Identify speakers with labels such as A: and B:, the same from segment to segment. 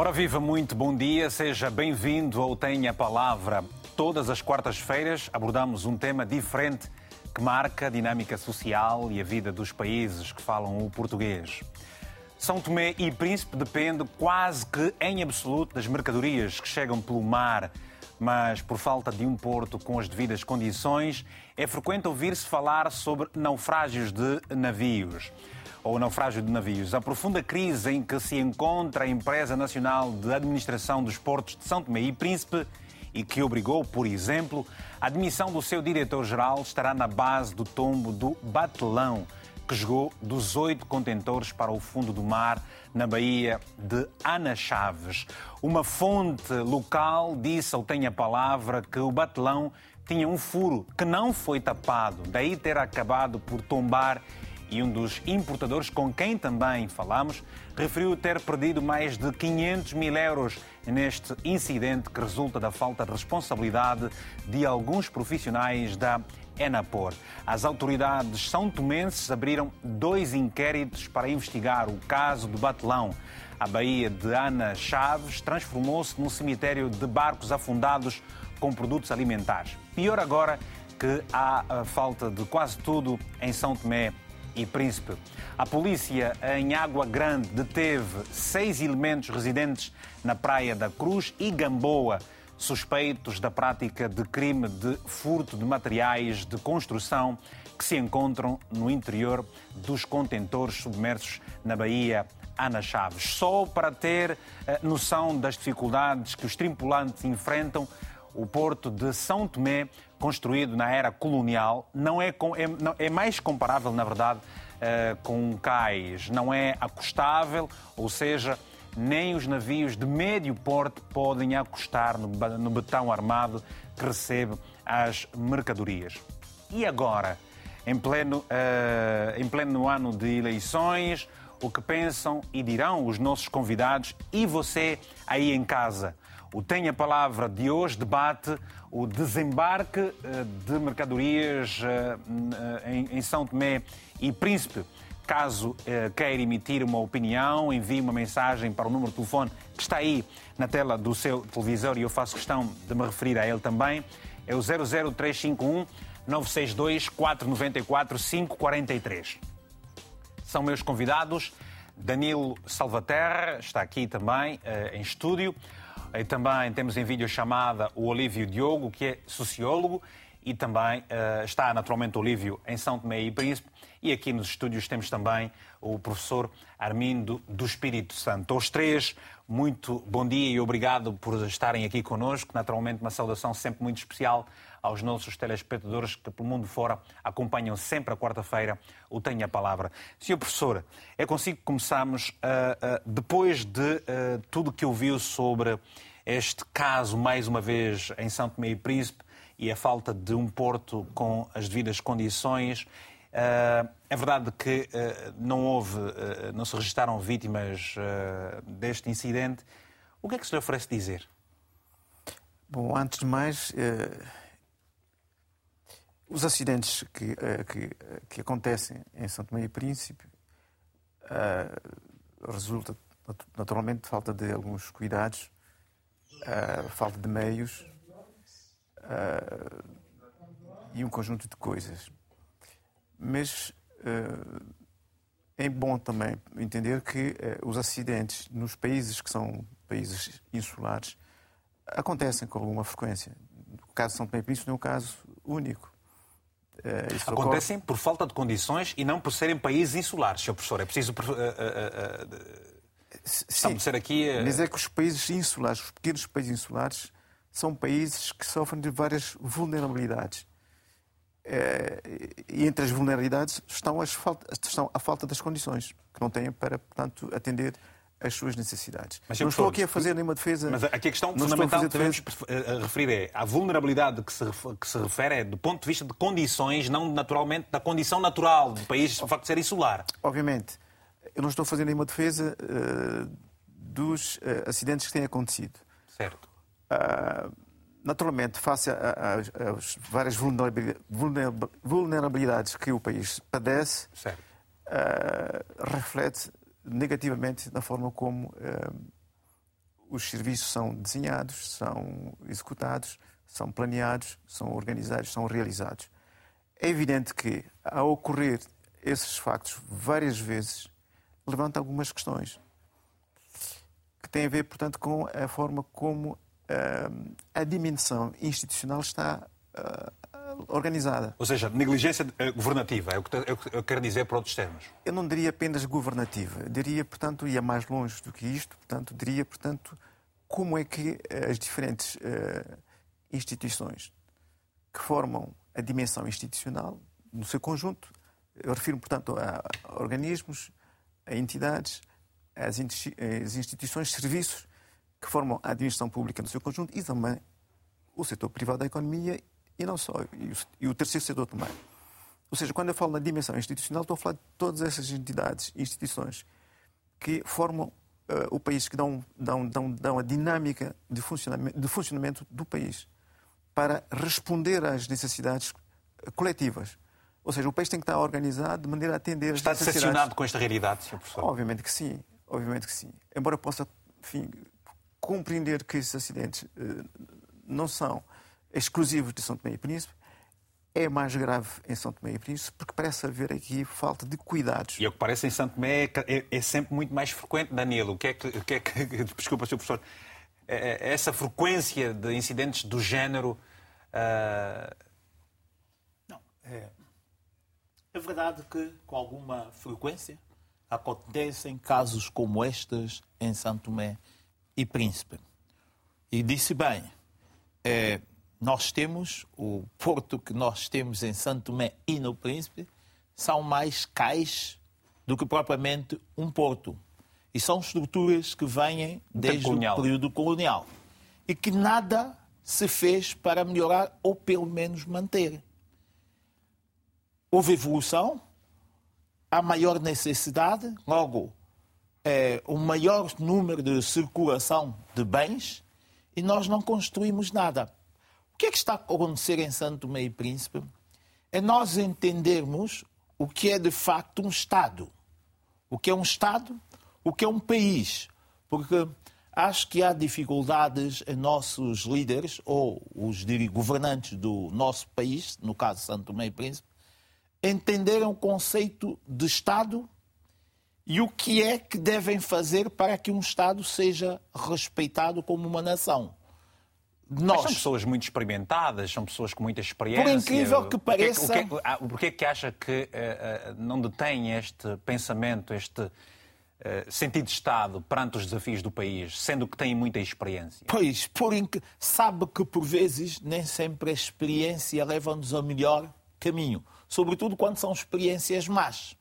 A: Ora viva, muito bom dia, seja bem-vindo ao Tenha Palavra. Todas as quartas-feiras abordamos um tema diferente que marca a dinâmica social e a vida dos países que falam o português. São Tomé e Príncipe depende quase que em absoluto das mercadorias que chegam pelo mar, mas por falta de um porto com as devidas condições, é frequente ouvir-se falar sobre naufrágios de navios ou naufrágio de navios. A profunda crise em que se encontra a Empresa Nacional de Administração dos Portos de São Tomé e Príncipe e que obrigou, por exemplo, a admissão do seu diretor-geral estará na base do tombo do Batelão, que jogou dos oito contentores para o fundo do mar na Baía de Ana Chaves. Uma fonte local disse ao Tenha Palavra que o Batelão tinha um furo que não foi tapado, daí ter acabado por tombar e um dos importadores com quem também falamos referiu ter perdido mais de 500 mil euros neste incidente que resulta da falta de responsabilidade de alguns profissionais da Enapor. As autoridades são tomenses abriram dois inquéritos para investigar o caso do Batelão. A Baía de Ana Chaves transformou-se num cemitério de barcos afundados com produtos alimentares. Pior agora que há a falta de quase tudo em São Tomé e Príncipe. A polícia em Água Grande deteve seis elementos residentes na Praia da Cruz e Gamboa, suspeitos da prática de crime de furto de materiais de construção que se encontram no interior dos contentores submersos na Baía Ana Chaves. Só para ter eh, noção das dificuldades que os tripulantes enfrentam, o porto de São Tomé construído na era colonial, não é, é, é mais comparável, na verdade, uh, com um cais. Não é acostável, ou seja, nem os navios de médio porte podem acostar no, no betão armado que recebe as mercadorias. E agora, em pleno, uh, em pleno ano de eleições, o que pensam e dirão os nossos convidados e você aí em casa? O Tem a Palavra de hoje debate o desembarque eh, de mercadorias eh, eh, em São Tomé e Príncipe. Caso queira emitir uma opinião, envie uma mensagem para o número de telefone que está aí na tela do seu televisor e eu faço questão de me referir a ele também. É o 00351 962 494 543. São meus convidados. Danilo Salvaterra está aqui também em estúdio. E também temos em vídeo chamada o Olívio Diogo, que é sociólogo, e também uh, está naturalmente Olívio em São Tomé e Príncipe. E aqui nos estúdios temos também o professor Armindo do Espírito Santo. Aos três, muito bom dia e obrigado por estarem aqui connosco. Naturalmente, uma saudação sempre muito especial aos nossos telespectadores que pelo mundo fora acompanham sempre a quarta-feira o Tenha a Palavra. Senhor professor, é consigo que começamos, uh, uh, depois de uh, tudo que ouviu sobre este caso, mais uma vez, em São Tomé e Príncipe, e a falta de um porto com as devidas condições. é verdade que não houve, não se registaram vítimas deste incidente. O que é que se lhe oferece dizer?
B: Bom, antes de mais, os acidentes que, eh, que, que acontecem em São Tomé e Príncipe uh, resulta naturalmente de falta de alguns cuidados, uh, falta de meios uh, e um conjunto de coisas. Mas é bom também entender que os acidentes nos países que são países insulares acontecem com alguma frequência. O caso de São Tomé e Príncipe não é um caso único.
A: Uh, Acontecem ocorre... por falta de condições e não por serem países insulares, Sr. Professor. É preciso uh, uh,
B: estabelecer aqui. Mas é que os países insulares, os pequenos países insulares, são países que sofrem de várias vulnerabilidades. E entre as vulnerabilidades estão, as falta, estão a falta das condições, que não têm para, portanto, atender as suas necessidades. Mas, não estou aqui a fazer nenhuma defesa.
A: Mas aqui a questão fundamental que devemos referir é a vulnerabilidade que se, que se refere é do ponto de vista de condições, não naturalmente da condição natural do país, o facto de ser insular.
B: Obviamente. Eu não estou a fazer nenhuma defesa uh, dos uh, acidentes que têm acontecido.
A: Certo.
B: Uh, naturalmente, face às várias vulnerabilidades que o país padece, reflete negativamente na forma como uh, os serviços são desenhados, são executados, são planeados, são organizados, são realizados. É evidente que, ao ocorrer esses factos várias vezes, levanta algumas questões que têm a ver, portanto, com a forma como uh, a dimensão institucional está uh, organizada.
A: Ou seja, negligência eh, governativa, é o, que, é o que eu quero dizer por outros termos.
B: Eu não diria apenas governativa, diria, portanto, ia mais longe do que isto, portanto, diria, portanto, como é que as diferentes uh, instituições que formam a dimensão institucional, no seu conjunto, eu refiro, portanto, a organismos, a entidades, as instituições, serviços que formam a administração pública no seu conjunto e também o setor privado da economia e não só, e o terceiro setor também. Ou seja, quando eu falo na dimensão institucional, estou a falar de todas essas entidades, instituições que formam uh, o país, que dão, dão, dão, dão a dinâmica de funcionamento, de funcionamento do país para responder às necessidades coletivas. Ou seja, o país tem que estar organizado de maneira a atender
A: Está decepcionado com esta realidade, Sr. Professor?
B: Obviamente que sim, obviamente que sim. Embora possa, enfim, compreender que esses acidentes uh, não são exclusivos de São Tomé e Príncipe, é mais grave em São Tomé e Príncipe porque parece haver aqui falta de cuidados.
A: E o que parece em São Tomé é, é, é sempre muito mais frequente, Danilo. O que é que, o que, é que desculpa, Sr. Professor, é, é, essa frequência de incidentes do género... Uh...
C: Não, é, é verdade que, com alguma frequência, acontecem casos como estes em Santo Tomé e Príncipe. E disse bem, é, nós temos, o porto que nós temos em Santo Tomé e no Príncipe, são mais cais do que propriamente um porto. E são estruturas que vêm desde o período colonial. E que nada se fez para melhorar ou pelo menos manter houve evolução, há maior necessidade, logo, é, um maior número de circulação de bens e nós não construímos nada. O que é que está a acontecer em Santo e Príncipe? É nós entendermos o que é de facto um Estado. O que é um Estado, o que é um país. Porque acho que há dificuldades em nossos líderes ou os governantes do nosso país, no caso Santo e Príncipe, entenderam o conceito de Estado e o que é que devem fazer para que um Estado seja respeitado como uma nação.
A: Nós... são pessoas muito experimentadas, são pessoas com muita experiência.
C: Por incrível que pareça.
A: Porquê, porquê, ah, porquê que acha que uh, não detém este pensamento, este uh, sentido de Estado perante os desafios do país, sendo que tem muita experiência?
C: Pois, por inc... sabe que por vezes nem sempre a experiência leva-nos ao melhor caminho sobretudo quando são experiências más.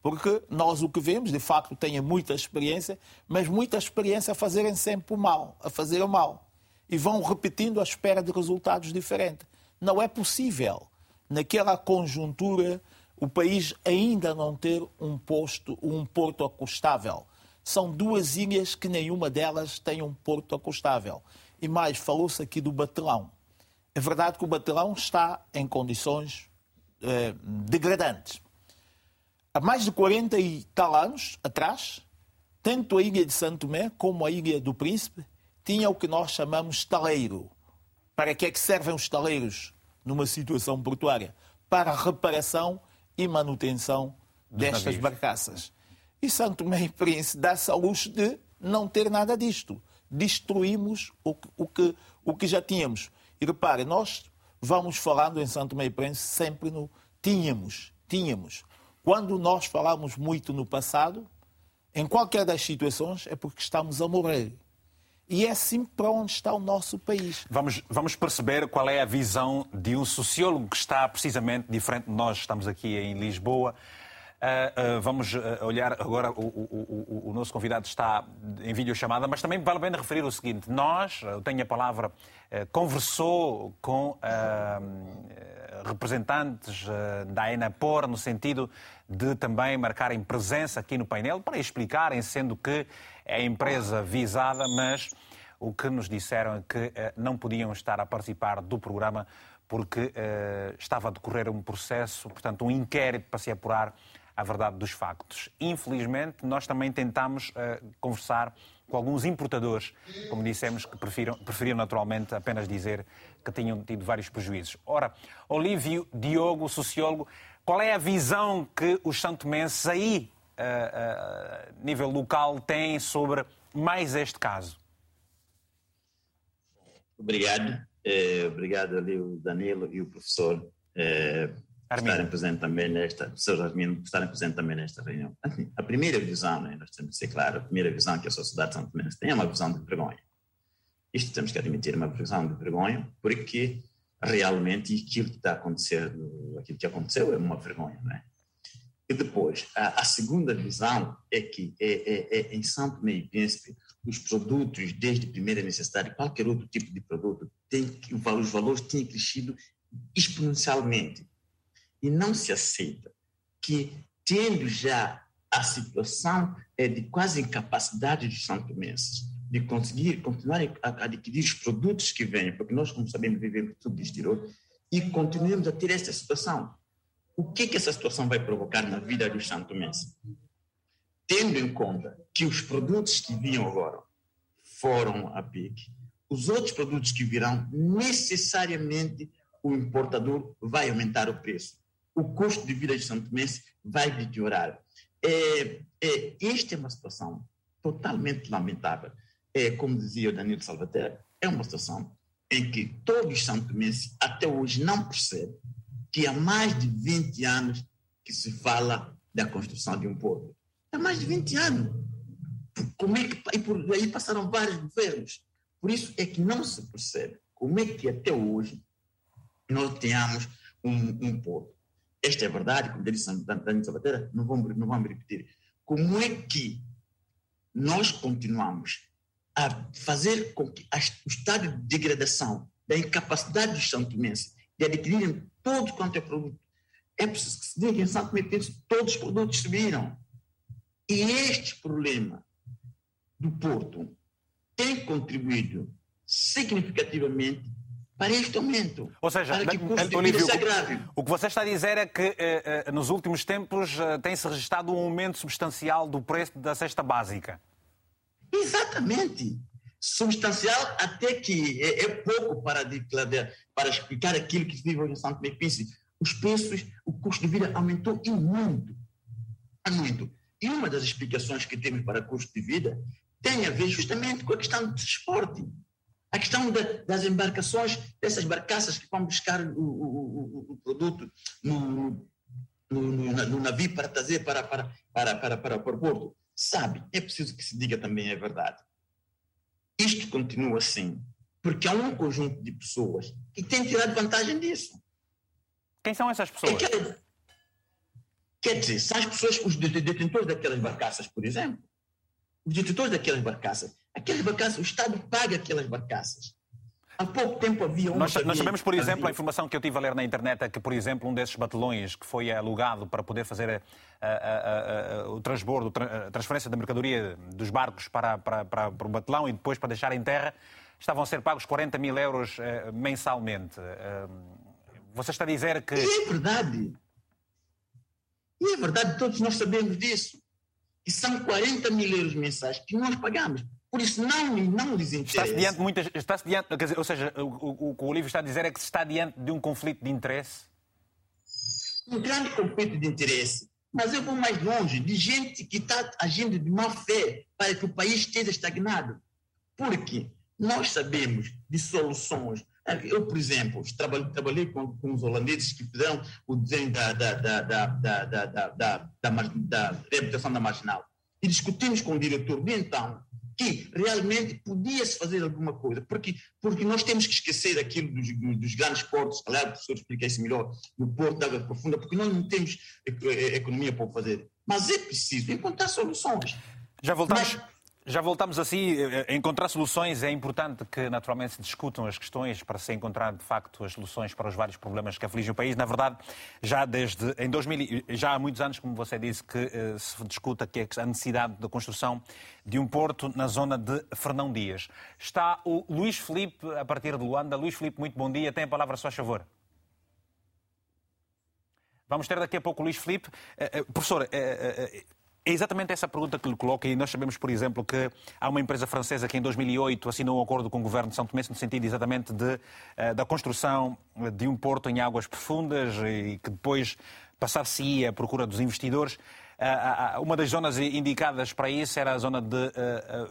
C: Porque nós o que vemos, de facto, têm muita experiência, mas muita experiência a fazerem sempre o mal, a fazer o mal. E vão repetindo à espera de resultados diferentes. Não é possível, naquela conjuntura, o país ainda não ter um posto, um porto acostável. São duas ilhas que nenhuma delas tem um porto acostável. E mais, falou-se aqui do Batelão. É verdade que o Batelão está em condições eh, degradantes. Há mais de 40 e tal anos atrás, tanto a ilha de Santo Tomé como a ilha do Príncipe tinha o que nós chamamos estaleiro. Para que é que servem os estaleiros numa situação portuária? Para a reparação e manutenção destas barcaças. E Santo Tomé e Príncipe dá-se ao luxo de não ter nada disto. Destruímos o que, o que, o que já tínhamos. E repare, nós vamos falando em Santo Meio Príncipe sempre no tínhamos, tínhamos. Quando nós falamos muito no passado, em qualquer das situações, é porque estamos a morrer. E é assim para onde está o nosso país.
A: Vamos, vamos perceber qual é a visão de um sociólogo que está precisamente diferente de nós. Estamos aqui em Lisboa. Uh, uh, vamos uh, olhar agora, o, o, o, o, nosso convidado está em videochamada, mas também vale a pena referir o seguinte: nós, eu tenho a palavra, conversou com representantes da Enapor no sentido de também marcarem presença aqui no painel para explicarem, sendo que é a empresa visada, mas o que nos disseram é que não podiam estar a participar do programa porque estava a decorrer um processo, portanto, um inquérito para se apurar a verdade dos factos. Infelizmente, nós também tentamos uh, conversar com alguns importadores, como dissemos, que preferiram, preferiram naturalmente apenas dizer que tinham tido vários prejuízos. Ora, Olívio Diogo, sociólogo, qual é a visão que os santomenses aí, nível local, têm sobre mais este caso?
D: Obrigado. É, obrigado ali o Danilo e o professor é, estarem presentes também nesta, professor Armindo, estarem presentes também nesta reunião. Assim, a primeira visão, né, nós temos que ser claro, a primeira visão que a sociedade Santo Mendes tem é uma visão de vergonha. Isto temos que admitir, uma visão de vergonha, porque realmente aquilo que está acontecendo, aquilo que aconteceu é uma vergonha, não é? E depois, a, a segunda visão é que é, é, é em São Tomé e Príncipe, os produtos, desde primeira necessidade, qualquer outro tipo de produto, tem que, os valores têm crescido exponencialmente. E não se aceita que, tendo já a situação é de quase incapacidade dos santomenses de conseguir continuar a adquirir os produtos que vêm, porque nós, como sabemos, vivemos tudo de exterior, e continuamos a ter esta situação. O que, que essa situação vai provocar na vida dos santomenses? Tendo em conta que os produtos que vinham agora foram a pique, os outros produtos que virão, necessariamente o importador vai aumentar o preço. O custo de vida de Santo Mense vai deteriorar. É, é, esta é uma situação totalmente lamentável. É, como dizia o Danilo Salvaterra, é uma situação em que todos os santomenses até hoje não percebem que há mais de 20 anos que se fala da construção de um porto. Há mais de 20 anos. Como é que, e por aí passaram vários governos. Por isso é que não se percebe como é que até hoje nós tenhamos um, um porto. Esta é a verdade, como disse Daniel Sabateira, não vamos, não vamos repetir. Como é que nós continuamos a fazer com que o estado de degradação da incapacidade dos santomenses de adquirirem todo quanto é produto, é preciso que se diga que em Santo Metense todos os produtos subiram. E este problema do Porto tem contribuído significativamente para este aumento.
A: Ou seja,
D: para que o custo de Olívio, se agrave.
A: o que você está a dizer é que eh, eh nos últimos tempos eh, tem-se registrado um aumento substancial do preço da cesta básica.
D: Exatamente. Substancial até que é, é pouco para, declarar, para explicar aquilo que se vive hoje em Santo Mepince. Os preços, o custo de vida aumentou e muito. Muito. E uma das explicações que temos para o custo de vida tem a ver justamente com a questão do transporte. A questão da, das embarcações, dessas barcaças que vão buscar o, o, o produto no, no, no, navio para trazer para, para, para, para, para, para o porto. Sabe, é preciso que se diga também a verdade. Isto continua assim, porque há um conjunto de pessoas que têm tirado vantagem disso.
A: Quem são essas pessoas?
D: Quer, quer dizer, são as pessoas, os detentores daquelas barcaças, por exemplo, os detentores daquelas barcaças. Aquelas barcaças, o Estado paga aquelas barcaças. Há pouco tempo havia uma.
A: Nós, nós sabemos, por exemplo, havia... a informação que eu tive a ler na internet é que, por exemplo, um desses batelões que foi alugado para poder fazer a, a, a, o transbordo, a transferência da mercadoria dos barcos para, para, para, para o batelão e depois para deixar em terra, estavam a ser pagos 40 mil euros uh, mensalmente. Uh, você está a dizer que.
D: E é verdade. E é verdade, todos nós sabemos disso. E são 40 mil euros mensais que nós pagamos. Por isso, não, não lhes interessa.
A: Está-se diante, muitas, está -se diante dizer, ou seja, o, o que o livro está a dizer é que se está diante de um conflito de interesse?
D: Um grande conflito de interesse. Mas eu vou mais longe, de gente que está agindo de má fé para que o país esteja estagnado. Porque nós sabemos de soluções. Eu, por exemplo, trabalhei, com, os holandeses que fizeram o desenho da, da, da, da, da, da, da, reputação da marginal. E discutimos com o diretor de então que realmente podia-se fazer alguma coisa, porque, porque nós temos que esquecer aquilo dos, dos grandes portos, aliás, o professor explica isso melhor, no porto da água profunda, porque nós não temos economia para o fazer. Mas é preciso encontrar soluções.
A: Já voltamos. Mas, já voltamos assim, a encontrar soluções. É importante que, naturalmente, se discutam as questões para se encontrar, de facto, as soluções para os vários problemas que afligem o país. Na verdade, já desde em 2000, já há muitos anos, como você disse, que uh, se discuta que é a necessidade da construção de um porto na zona de Fernão Dias. Está o Luís Felipe, a partir de Luanda. Luís Felipe, muito bom dia. Tem a palavra, se faz favor. Vamos ter daqui a pouco o Luís Felipe. Uh, uh, professor, É exatamente essa pergunta que lhe coloco e nós sabemos, por exemplo, que há uma empresa francesa que em 2008 assinou um acordo com o governo de São Tomé no sentido exatamente de, eh, da construção de um porto em águas profundas e que depois passar-se-ia à procura dos investidores. Uma das zonas indicadas para isso era a zona de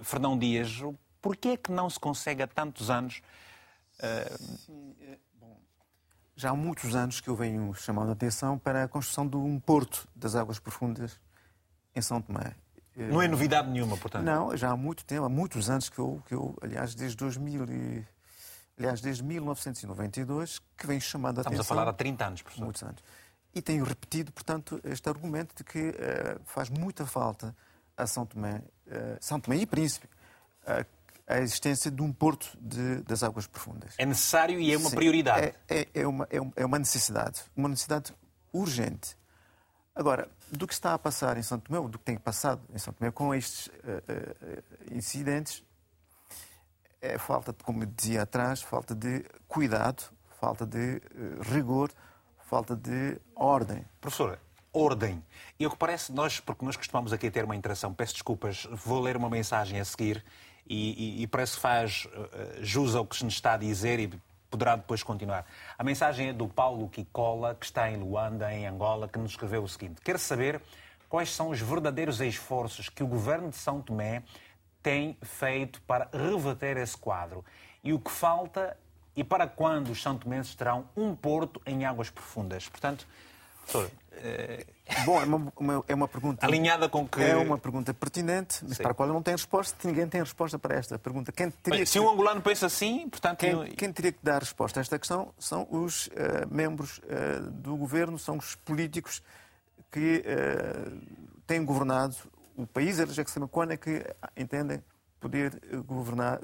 A: Fernão Dias. Por que é que não se consegue há tantos anos?
B: Sim, bom, já há muitos anos que eu venho chamando a atenção para a construção de um porto das águas profundas em São Tomé.
A: Não é novidade nenhuma, portanto?
B: Não, já há muito tempo, há muitos anos que eu, que eu aliás, desde 2000 e, aliás, desde 1992, que venho chamando a
A: Estamos
B: atenção.
A: Estamos a falar há 30 anos, professor.
B: Muitos anos. E tenho repetido, portanto, este argumento de que uh, faz muita falta a São Tomé, uh, São Tomé e Príncipe, uh, a existência de um porto de, das águas profundas.
A: É necessário e é uma Sim, prioridade.
B: É, é, é, uma, é uma necessidade, uma necessidade urgente. Agora, do que está a passar em São Tomé, ou do que tem passado em São Tomé com estes uh, uh, incidentes, é falta, como dizia atrás, falta de cuidado, falta de uh, rigor, falta de ordem.
A: Professora, ordem. E o que parece, nós, porque nós costumamos aqui ter uma interação, peço desculpas, vou ler uma mensagem a seguir e, e, e parece que faz jus ao que se nos está a dizer e poderá depois continuar. A mensagem é do Paulo Kikola, que está em Luanda, em Angola, que nos escreveu o seguinte: Quer saber quais são os verdadeiros esforços que o governo de São Tomé tem feito para reverter esse quadro e o que falta e para quando os São Tomenses terão um porto em águas profundas. Portanto, professor,
B: é... Bom, é uma, uma, é uma pergunta.
A: Alinhada com que.
B: É uma pergunta pertinente, mas Sim. para a qual eu não tenho resposta. Ninguém tem resposta para esta pergunta.
A: Quem teria se que... um angolano pensa assim, portanto.
B: Quem, quem, teria que dar resposta a esta questão são os uh, membros uh, do governo, são os políticos que uh, têm governado o país. Eles é que sabem quando é que entendem poder governar,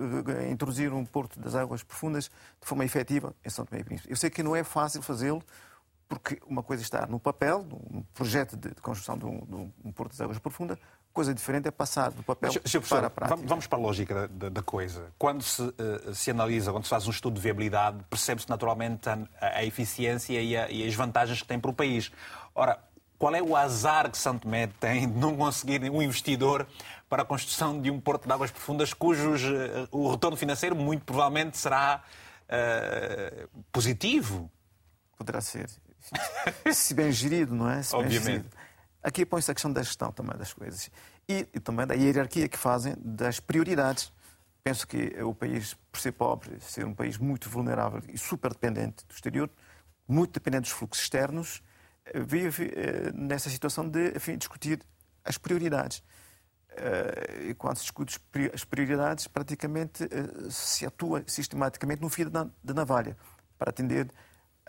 B: introduzir um porto das águas profundas de forma efetiva em São Tomé e Príncipe. Eu sei que não é fácil fazê-lo, porque uma coisa está no papel, num projeto de, construção de um, de um Porto de Águas Profunda, coisa diferente é passar do papel Mas, para a prática.
A: Vamos para a lógica da, da coisa. Quando se, uh, se, analisa, quando se faz um estudo de viabilidade, percebe-se naturalmente a, a eficiência e, a, e, as vantagens que tem para o país. Ora, qual é o azar que Santo Tomé tem de não conseguir um investidor para a construção de um porto de águas profundas cujos uh, o retorno financeiro muito provavelmente será uh, positivo?
B: Poderá ser se bem gerido, não é? Se
A: Obviamente.
B: Aqui põe-se a questão da gestão também das coisas. E, e, também da hierarquia que fazem das prioridades. Penso que o país, por ser pobre, ser um país muito vulnerável e super dependente do exterior, muito dependente dos fluxos externos, eh, vive eh, nessa situação de enfim, discutir as prioridades. Eh, e quando se discute as prioridades, praticamente se atua sistematicamente no fio da navalha para atender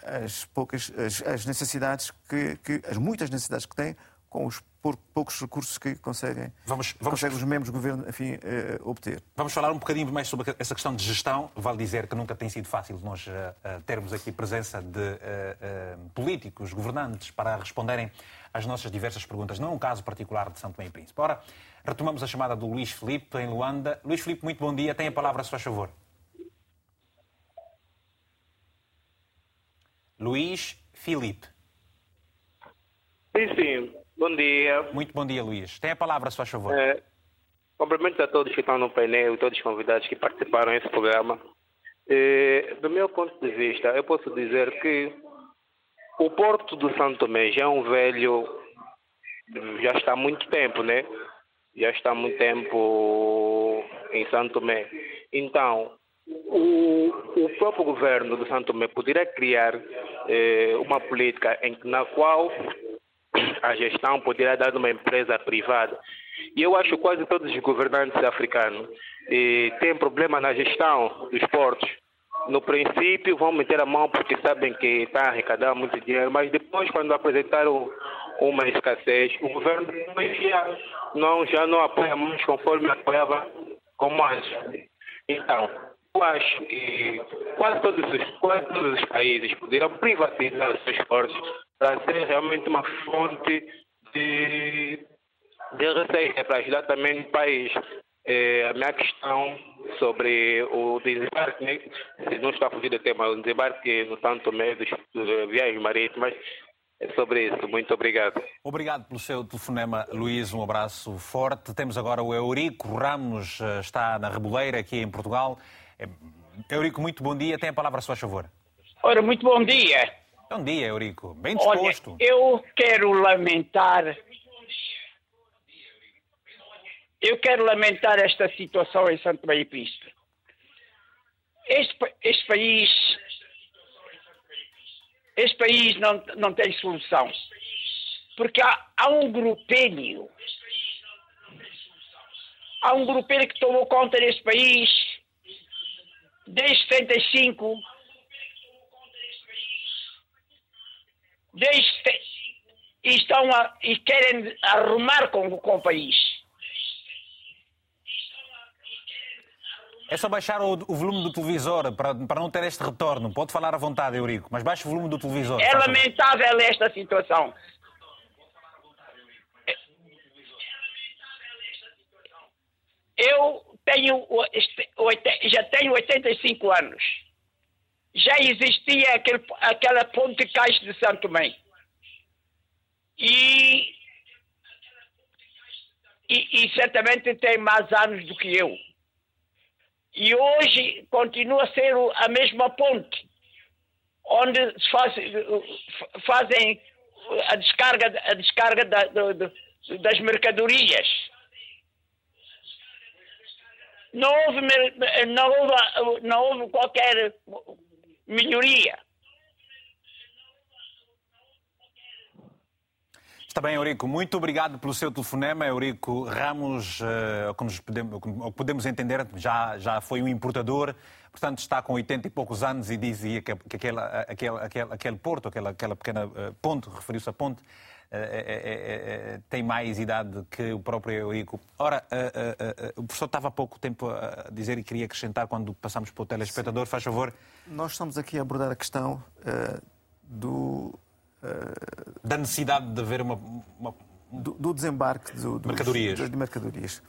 B: as poucas as, as necessidades que, que, as muitas necessidades que têm com os poucos recursos que conseguem, vamos, vamos... conseguem os membros do governo enfim, uh, obter.
A: Vamos falar um bocadinho mais sobre essa questão de gestão. Vale dizer que nunca tem sido fácil nós uh, termos aqui presença de políticos, governantes, para responderem às nossas diversas perguntas. Não é um caso particular de São Tomé e Príncipe. Ora, retomamos a chamada do Luís Filipe, em Luanda. Luís Filipe, muito bom dia. Tem a palavra, se faz favor. Luís Filipe.
E: Sim, sim. Bom dia.
A: Muito bom dia, Luís. Tem a palavra, se faz favor.
E: É, cumprimentos a todos que estão no painel e todos os convidados que participaram desse programa. É, do meu ponto de vista, eu posso dizer que o Porto do Santo Tomé já é um velho, já está há muito tempo, né? Já está há muito tempo em Santo Tomé. Então, o, o próprio governo do Santo Tomé poderia criar eh, uma política em, na qual a gestão poderia dar uma empresa privada. E eu acho que quase todos os governantes africanos eh, têm problema na gestão dos portos. No princípio vão meter a mão porque sabem que está a arrecadar muito dinheiro, mas depois quando apresentaram uma escassez, o governo já não, já não apoia mais conforme apoiava como antes. Então, eu acho que quase todos os, quase todos os países poderiam privatizar os seus portos para ser realmente uma fonte de, de receita para ajudar também o país. É, a minha questão sobre o desembarque, né? não está fugir do tema, o desembarque no Santo Tomé dos, dos viagens marítimas, É sobre isso. Muito obrigado.
A: Obrigado pelo seu telefonema, Luís. Um abraço forte. Temos agora o Eurico Ramos, eh, está na Reboleira, aqui em Portugal. Eh, Eurico, muito bom dia. Tem a palavra a sua favor.
F: Ora, muito bom dia.
A: Bom dia, Eurico. Bem disposto.
F: Olha, eu quero lamentar. Eu quero lamentar esta situação em Santo Meio Príncipe. Este, este país este país não, não tem solução. Porque há, há um grupelho, há um grupelho que tomou conta deste país desde 75, desde, e, estão a, e querem arrumar com, com o país.
A: É só baixar o, o, volume do televisor para, para não ter este retorno. Pode falar à vontade, Eurico, mas baixe o volume do televisor.
F: É lamentável esta situação. Eu tenho, já tenho 85 anos. Já existia aquele, aquela ponte caixa de Santo Tomé. E, e, e certamente tem mais anos do que eu e hoje continua a ser a mesma ponte, onde faz, fazem a descarga, a descarga da, das mercadorias. Não houve, não, houve, não houve qualquer melhoria.
A: Está bem, Eurico. Muito obrigado pelo seu telefonema. Eurico Ramos, uh, como, podemos, podemos entender, já, já foi um importador, portanto está com 80 e poucos anos e dizia que, que aquele, aquele, aquele, aquele porto, aquela, aquela pequena uh, ponte, referiu-se a ponte, tem mais idade que o próprio Eurico. Ora, o professor estava há pouco tempo a dizer e queria acrescentar quando passamos para o telespectador, Sim. faz favor.
B: Nós estamos aqui a abordar a questão do
A: da necessidade de haver uma. uma...
B: Do, do, desembarque do, dos,
A: mercadorias.
B: de mercadorias.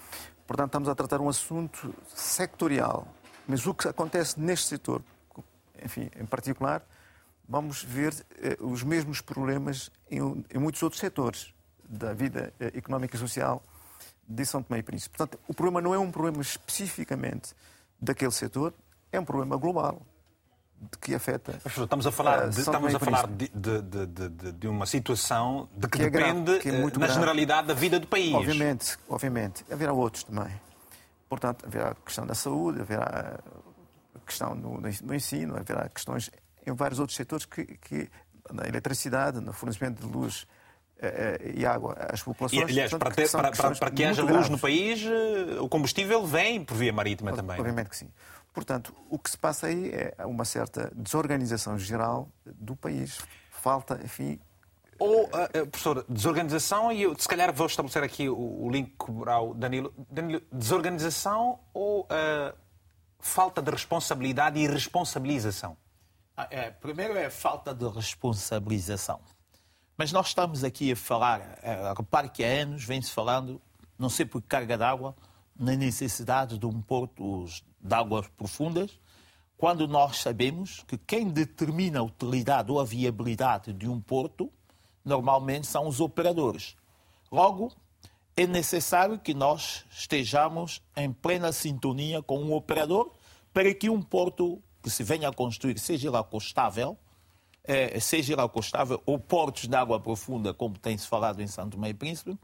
B: Portanto, estamos a tratar um assunto sectorial. Mas o que acontece neste setor, enfim, em particular, vamos ver eh, os mesmos problemas em, em, muitos outros setores da vida eh, económica e social de São Tomé e Príncipe. Portanto, o problema não é um problema especificamente daquele setor, é um problema global que afeta.
A: Estamos a falar, de, estamos a falar de, de, de, uma situação de que, que é depende, grave, que é na grave. generalidade, da vida do país.
B: Obviamente, obviamente. Haverá outros também. Portanto, haverá a questão da saúde, haverá a questão do, ensino, haverá questões em vários outros setores que, que na eletricidade, no fornecimento de luz eh, e água às populações.
A: E, aliás,
B: portanto,
A: para, ter, para, para, para, que haja luz graves. no país, eh, o combustível vem por via marítima também.
B: Obviamente que sim. Portanto, o que se passa aí é uma certa desorganização geral do país. Falta, enfim.
A: Ou, uh, professor, desorganização, e eu se calhar vou estabelecer aqui o, o link para o Danilo. Danilo, desorganização ou uh, falta de responsabilidade e responsabilização?
C: Ah, é, primeiro é falta de responsabilização. Mas nós estamos aqui a falar, é, repare que há anos vem-se falando, não sei por carga d'água, na necessidade de um porto de águas profundas, quando nós sabemos que quem determina a utilidade ou a viabilidade de um porto normalmente são os operadores. Logo, é necessário que nós estejamos em plena sintonia com o operador para que um porto que se venha a construir seja ele acostável, eh, seja ele acostável ou portos de água profunda, como tem-se falado em Santo Meio Príncipe,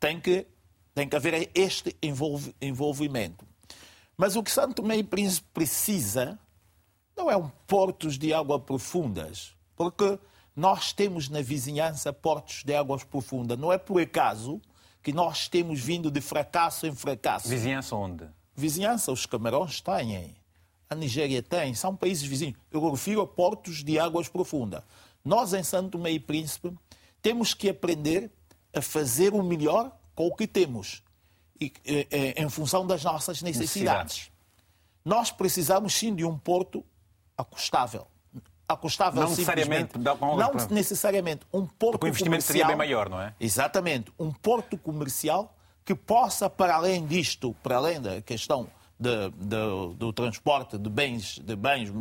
C: tem que tem que haver este envolvimento. Mas o que Santo e Príncipe precisa não é um portos de água profundas, porque nós temos na vizinhança portos de águas profundas. Não é por acaso que nós temos vindo de fracasso em fracasso.
A: Vizinhança onde?
C: Vizinhança, os Camarões têm, a Nigéria tem, são países vizinhos. Eu refiro a portos de águas profundas. Nós, em Santo Tomé e Príncipe, temos que aprender a fazer o melhor com o que temos, e, e, em função das nossas necessidades. Nós precisamos sim de um porto acostável. Acostável
A: não necessariamente,
C: não, não necessariamente um porto
A: Porque o investimento seria bem maior, não é?
C: Exatamente, um porto comercial que possa, para além disto, para além da questão de, de, do transporte de bens, de bens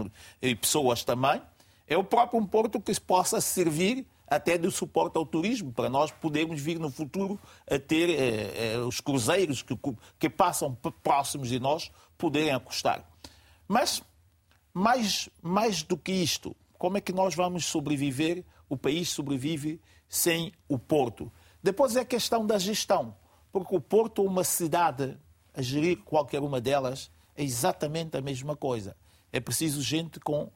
C: e pessoas também, é o próprio um porto que possa servir até de suporte ao turismo, para nós podermos vir no futuro a ter eh, eh, os cruzeiros que, que passam próximos de nós poderem acostar. Mas, mais, mais do que isto, como é que nós vamos sobreviver? O país sobrevive sem o porto. Depois é a questão da gestão, porque o porto, uma cidade, gerir qualquer uma delas, é exatamente a mesma coisa. É preciso gente com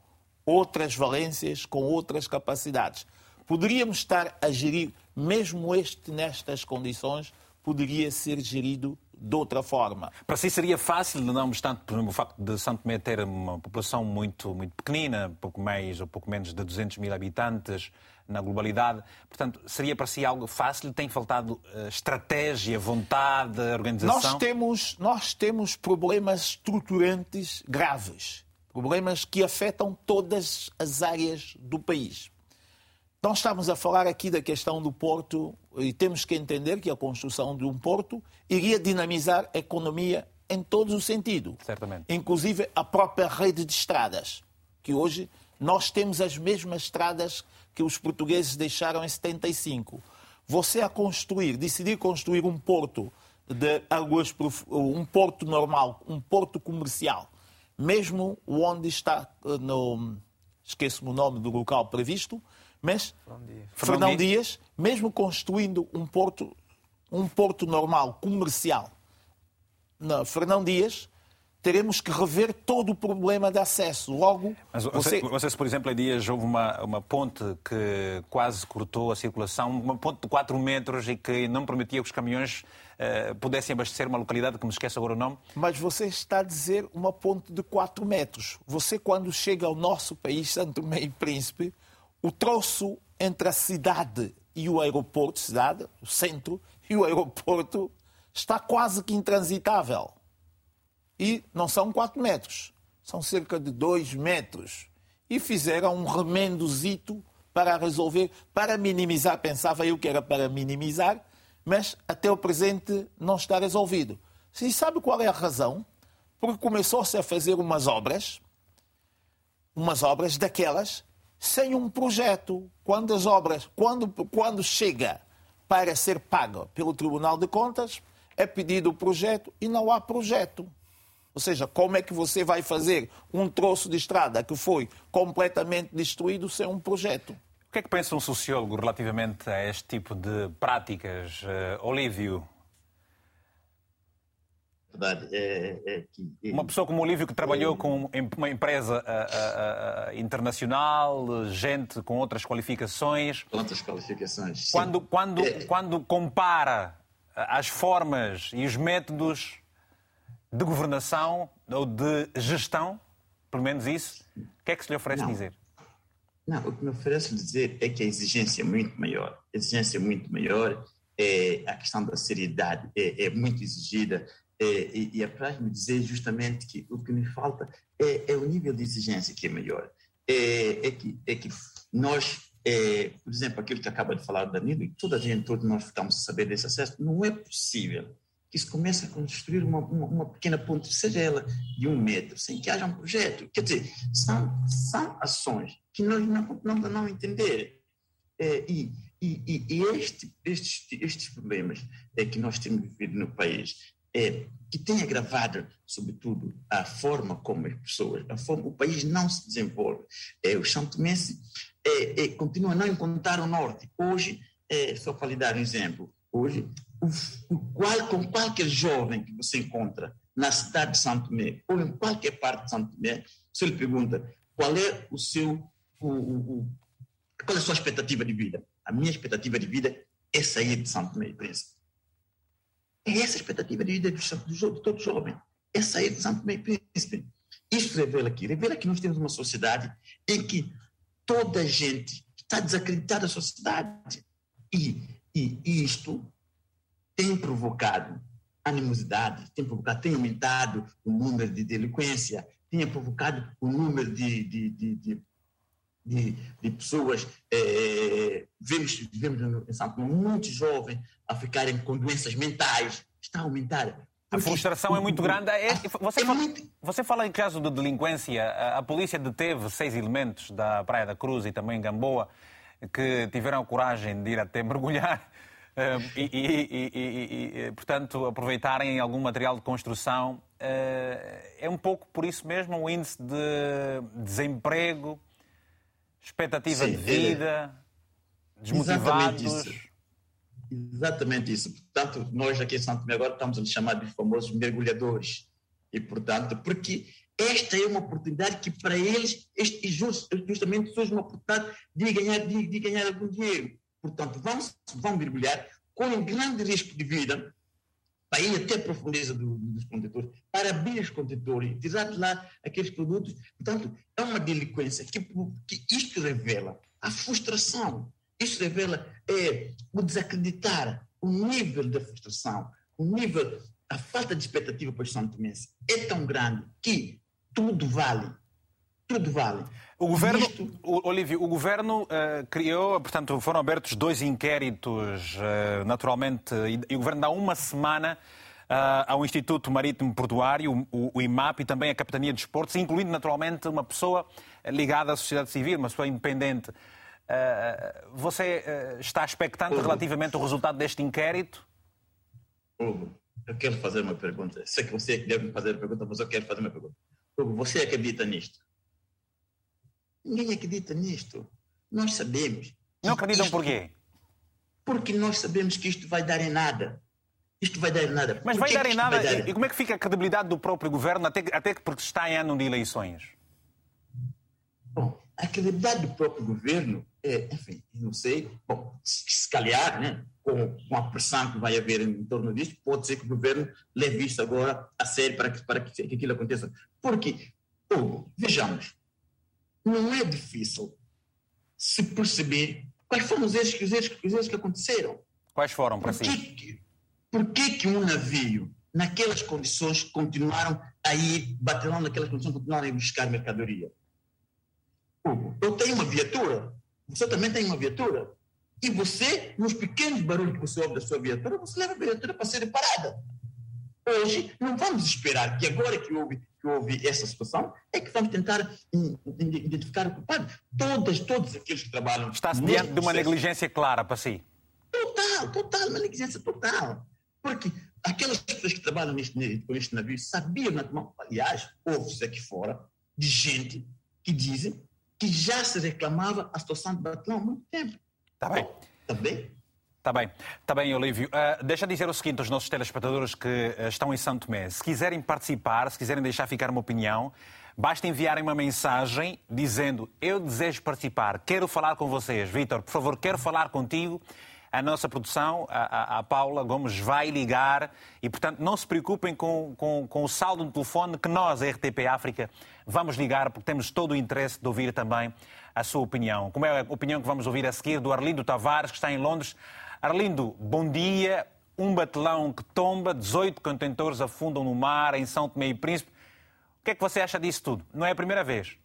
C: outras valências, com outras capacidades. Poderíamos estar a gerir, mesmo este nestas condições, poderia ser gerido de outra forma.
A: Para si seria fácil, não obstante o facto de Santo Tomé ter uma população muito, muito pequenina, pouco mais ou pouco menos de 200 mil habitantes na globalidade, portanto, seria para si algo fácil? Tem faltado uh, estratégia, vontade, organização?
C: Nós temos, nós temos problemas estruturantes graves problemas que afetam todas as áreas do país. Então estamos a falar aqui da questão do porto e temos que entender que a construção de um porto iria dinamizar a economia em todos os sentidos.
A: Certamente.
C: Inclusive a própria rede de estradas, que hoje nós temos as mesmas estradas que os portugueses deixaram em 75. Você a construir, decidir construir um porto de águas, um porto normal, um porto comercial, mesmo onde está, eh, no, esqueço-me o nome do local previsto, mas Fernão Dias, mesmo construindo um porto, um porto normal, comercial, na Fernão Dias, teremos que rever todo o problema de acesso. Logo,
A: Mas você, você... se, por exemplo, em dias houve uma, uma ponte que quase cortou a circulação, uma ponte de 4 metros e que não permitia que os caminhões uh, pudessem abastecer uma localidade, que me esqueço agora o nome.
C: Mas você está a dizer uma ponte de 4 metros. Você, quando chega ao nosso país, Santo e Príncipe, o troço entre a cidade e o aeroporto, cidade, o centro, e o aeroporto, está quase que intransitável. E não são 4 metros, são cerca de 2 metros. E fizeram um remendozito para resolver, para minimizar. Pensava eu que era para minimizar, mas até o presente não está resolvido. E sabe qual é a razão? Porque começou-se a fazer umas obras, umas obras daquelas, sem um projeto. Quando as obras, quando, quando chega para ser paga pelo Tribunal de Contas, é pedido o projeto e não há projeto. Ou seja, como é que você vai fazer um troço de estrada que foi completamente destruído sem um projeto?
A: O que é que pensa um sociólogo relativamente a este tipo de práticas, uh, Olívio?
D: Verdade, é, é que...
A: Uma pessoa como o Olívio que trabalhou com uma empresa uh, uh, internacional, gente com outras qualificações.
D: Outras qualificações.
A: Quando, quando, é... quando compara as formas e os métodos de governação ou de gestão, pelo menos isso, o que é que se lhe oferece
D: não.
A: dizer?
D: Não, o que me oferece dizer é que a exigência é muito maior. A exigência é muito maior, é, a questão da seriedade é, é muito exigida, é, e, e apraz-me dizer justamente que o que me falta é, é, o nível de exigência que é maior. É, é que, é que nós, é, por exemplo, aquilo que acaba de falar o Danilo, e toda a gente, todos nós ficamos a saber desse acesso, não é possível se comece a construir uma, uma, uma, pequena ponte, seja ela de um metro, sem que haja um projeto. Quer dizer, são, são ações que nós não, não, não entender. É, e e, e este, estes, estes problemas é, que nós temos vivido no país, é, que tem agravado, sobretudo, a forma como as pessoas, a forma, o país não se desenvolve. É, o santomense é, é, continua a não encontrar o norte. Hoje, é, só para lhe dar um exemplo, hoje qual, com qualquer jovem que você encontra na cidade de Santo Tomé ou em qualquer parte de Santo Tomé, você lhe pergunta qual é o seu, o, o, qual é a sua expectativa de vida. A minha expectativa de vida é sair de Santo Tomé e Príncipe. É essa a expectativa de vida de, todo jovem, é sair de Santo Tomé e Príncipe. Isto revela aqui, revela que nós temos uma sociedade em que toda a gente está desacreditada da sociedade. E, e, e isto tem provocado animosidade, tem provocado, tem aumentado o número de delinquência, tem provocado o número de, de, de, de, de, pessoas, é, vemos, vemos em São Paulo, muitos jovens a ficarem com doenças mentais, está a aumentar.
A: A frustração é muito grande. É, você, é fala, muito... você fala em caso de delinquência, a, a polícia deteve seis elementos da Praia da Cruz e também em Gamboa. que tiveram a coragem de ir até mergulhar e, e, e, e, portanto, aproveitarem algum material de construção. É um pouco por isso mesmo um índice de desemprego, expectativa Sim, de vida, é... desmotivados.
D: Exatamente isso. Exatamente isso. Portanto, nós aqui em Santo Tomé agora estamos a nos chamar de famosos mergulhadores. E, portanto, porque esta é uma oportunidade que para eles este, justamente surge uma oportunidade de ganhar, de, de ganhar algum dinheiro. Portanto, vão, vão mergulhar com um grande risco de vida para ir até a profundeza do, dos contentores, para abrir os contentores, tirar de lá aqueles produtos. Portanto, é uma delinquência que, que isto revela a frustração, isto revela é, o desacreditar, o nível da frustração, o nível, a falta de expectativa para os santomenses é tão grande que tudo vale. Tudo vale.
A: O governo, Isto... o, Olívio, o governo uh, criou, portanto, foram abertos dois inquéritos, uh, naturalmente, e, e, o governo dá uma semana uh, ao Instituto Marítimo Portuário, o, o, IMAP e também a Capitania de Esportes, incluindo naturalmente uma pessoa ligada à sociedade civil, uma pessoa independente. você está expectante relativamente ao resultado deste inquérito?
D: Hugo, eu quero fazer uma pergunta. Sei que você deve fazer a pergunta, mas eu quero fazer uma pergunta. Hugo, você acredita nisto? Ninguém acredita nisto. Nós sabemos.
A: Não acreditam por quê?
D: Porque nós sabemos que isto vai dar em nada. Isto vai dar em nada.
A: Mas vai dar em nada. Dar... E como é que fica a credibilidade do próprio governo até, até que porque está em ano de eleições?
D: Bom, a credibilidade do próprio governo é, enfim, não sei, bom, se calhar, né, com, com a pressão que vai haver em torno disso, pode ser que o governo leve isso agora a sério para que, para que, que aquilo aconteça. Porque, Hugo, vejamos, não é difícil se perceber quais foram os erros, os erros, os erros que aconteceram.
A: Quais foram, para
D: si? Que, por que, que um navio, naquelas condições, continuaram a ir, bateram naquelas condições, continuaram a ir buscar mercadoria? Eu tenho uma viatura, você também tem uma viatura. E você, nos pequenos barulhos que você ouve da sua viatura, você leva a viatura para ser reparada. Hoje, não vamos esperar que agora que houve, que houve essa situação, é que vamos tentar identificar o culpado. Todas, todos aqueles que trabalham...
A: Está-se diante de uma negligência clara para si?
D: Total, total, uma negligência total. Porque aquelas pessoas que trabalham neste, neste navio sabiam, aliás, houve-se aqui fora, de gente que dizem que já se reclamava a situação de Batlão há muito tempo.
A: Está bem.
D: Está bem?
A: Está bem, está bem, Olívio. Uh, deixa dizer o seguinte aos nossos telespectadores que uh, estão em São Tomé. Se quiserem participar, se quiserem deixar ficar uma opinião, basta enviarem uma mensagem dizendo eu desejo participar, quero falar com vocês. Vítor, por favor, quero falar contigo. A nossa produção, a, a, a, Paula Gomes, vai ligar e, portanto, não se preocupem com, com, com o saldo no telefone que nós, a RTP África, vamos ligar porque temos todo o interesse de ouvir também a sua opinião. Como é a opinião que vamos ouvir a seguir do Arlindo Tavares, que está em Londres. Arlindo, bom dia. Um batelão que tomba, 18 contentores afundam no mar em São Tomé e Príncipe. O que é que você acha disso tudo? Não é a primeira vez.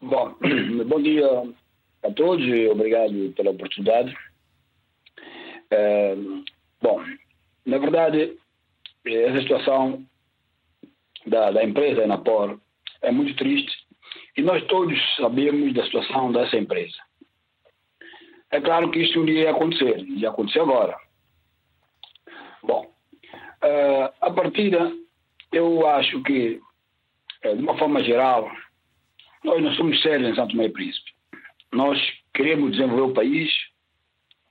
G: Bom, bom dia a todos e obrigado pela oportunidade. É, bom, na verdade, essa situação da, da empresa Enapor é muito triste e nós todos sabemos da situação dessa empresa. É claro que isso um dia ia acontecer, e aconteceu agora. Bom, uh, a partida, eu acho que, uh, de uma forma geral, nós não somos sérios em Santo e Príncipe. Nós queremos desenvolver o país,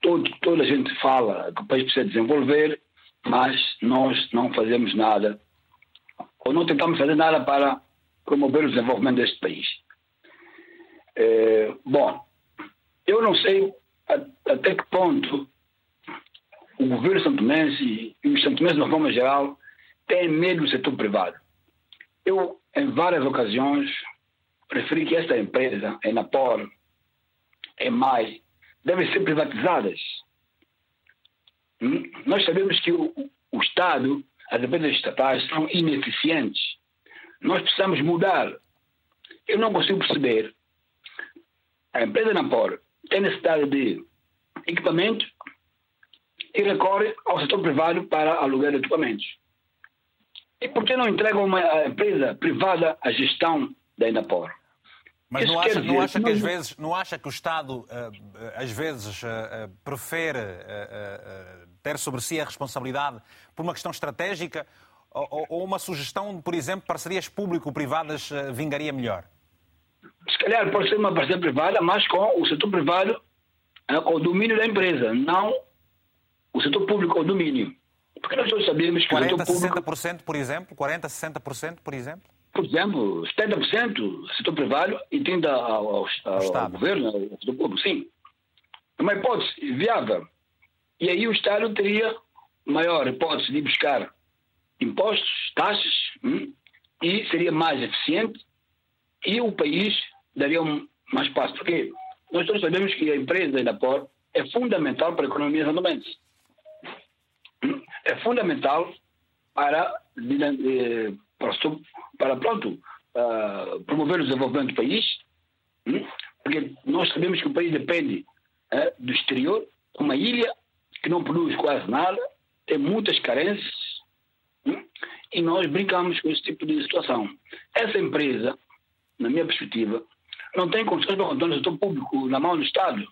G: todo, toda a gente fala que o país precisa desenvolver, mas nós não fazemos nada, ou não tentamos fazer nada para promover o desenvolvimento deste país. É, bom, eu não sei até que ponto o governo santomense e os santomenses, de uma forma geral, têm medo do setor privado. Eu, em várias ocasiões, preferi que esta empresa, a Enapor, a EMAI, devem ser privatizadas. Hum? Nós sabemos que o, o Estado, as empresas estatais, são ineficientes. Nós precisamos mudar. Eu não consigo perceber. A empresa Enapor tem necessidade de equipamento e recorre ao setor privado para aluguel de equipamentos. E por que não entrega uma empresa privada a gestão da Inapor?
A: Mas não acha, não acha, que às vezes, não acha que o Estado uh, às vezes uh, prefere ter sobre si a responsabilidade por uma questão estratégica ou, ou uma sugestão, por exemplo, parcerias público-privadas vingaria melhor?
G: Se calhar pode ser uma parceria privada, mas com o setor privado com o domínio da empresa, não o setor público o domínio. Porque nós todos sabemos que
A: 40,
G: o setor
A: público... 60%, por exemplo? 40, 60%, por exemplo?
G: Por exemplo, 70% setor privado e 30% ao, ao, ao, ao governo, ao setor público, sim. É uma hipótese viável. E aí o Estado teria maior hipótese de buscar impostos, taxas, hum, e seria mais eficiente e o país daria um, mais passo. Porque nós todos sabemos que a empresa da POR é fundamental para a economia sandomense. Hum, é fundamental para, eh, para, para pronto, uh, promover o desenvolvimento do país, hum, porque nós sabemos que o país depende uh, do exterior, uma ilha que não produz quase nada, tem muitas carências, hum, e nós brincamos com esse tipo de situação. Essa empresa, na minha perspectiva, não tem condições para controlar no setor público, na mão do Estado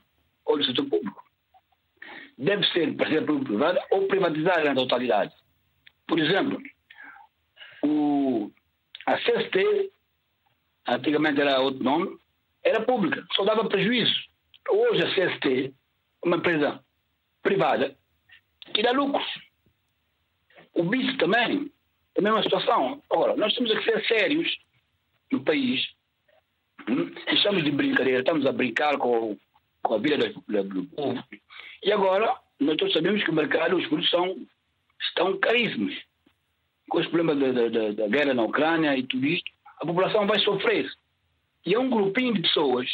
G: ou do setor público. Deve ser parceria público-privada ou privatizada na totalidade. Por exemplo, o, a CST, antigamente era outro nome, era pública, só dava prejuízo. Hoje a CST, uma empresa privada, que dá lucros. O BIS também, é a mesma situação. Ora, nós temos que ser sérios no país. Hum? Estamos de brincadeira, estamos a brincar com, com a vida do povo. E agora, nós todos sabemos que o mercado, os produtos são, estão caríssimos com os problemas da, da, da, guerra na Ucrânia e tudo isto, a população vai sofrer. E é um grupinho de pessoas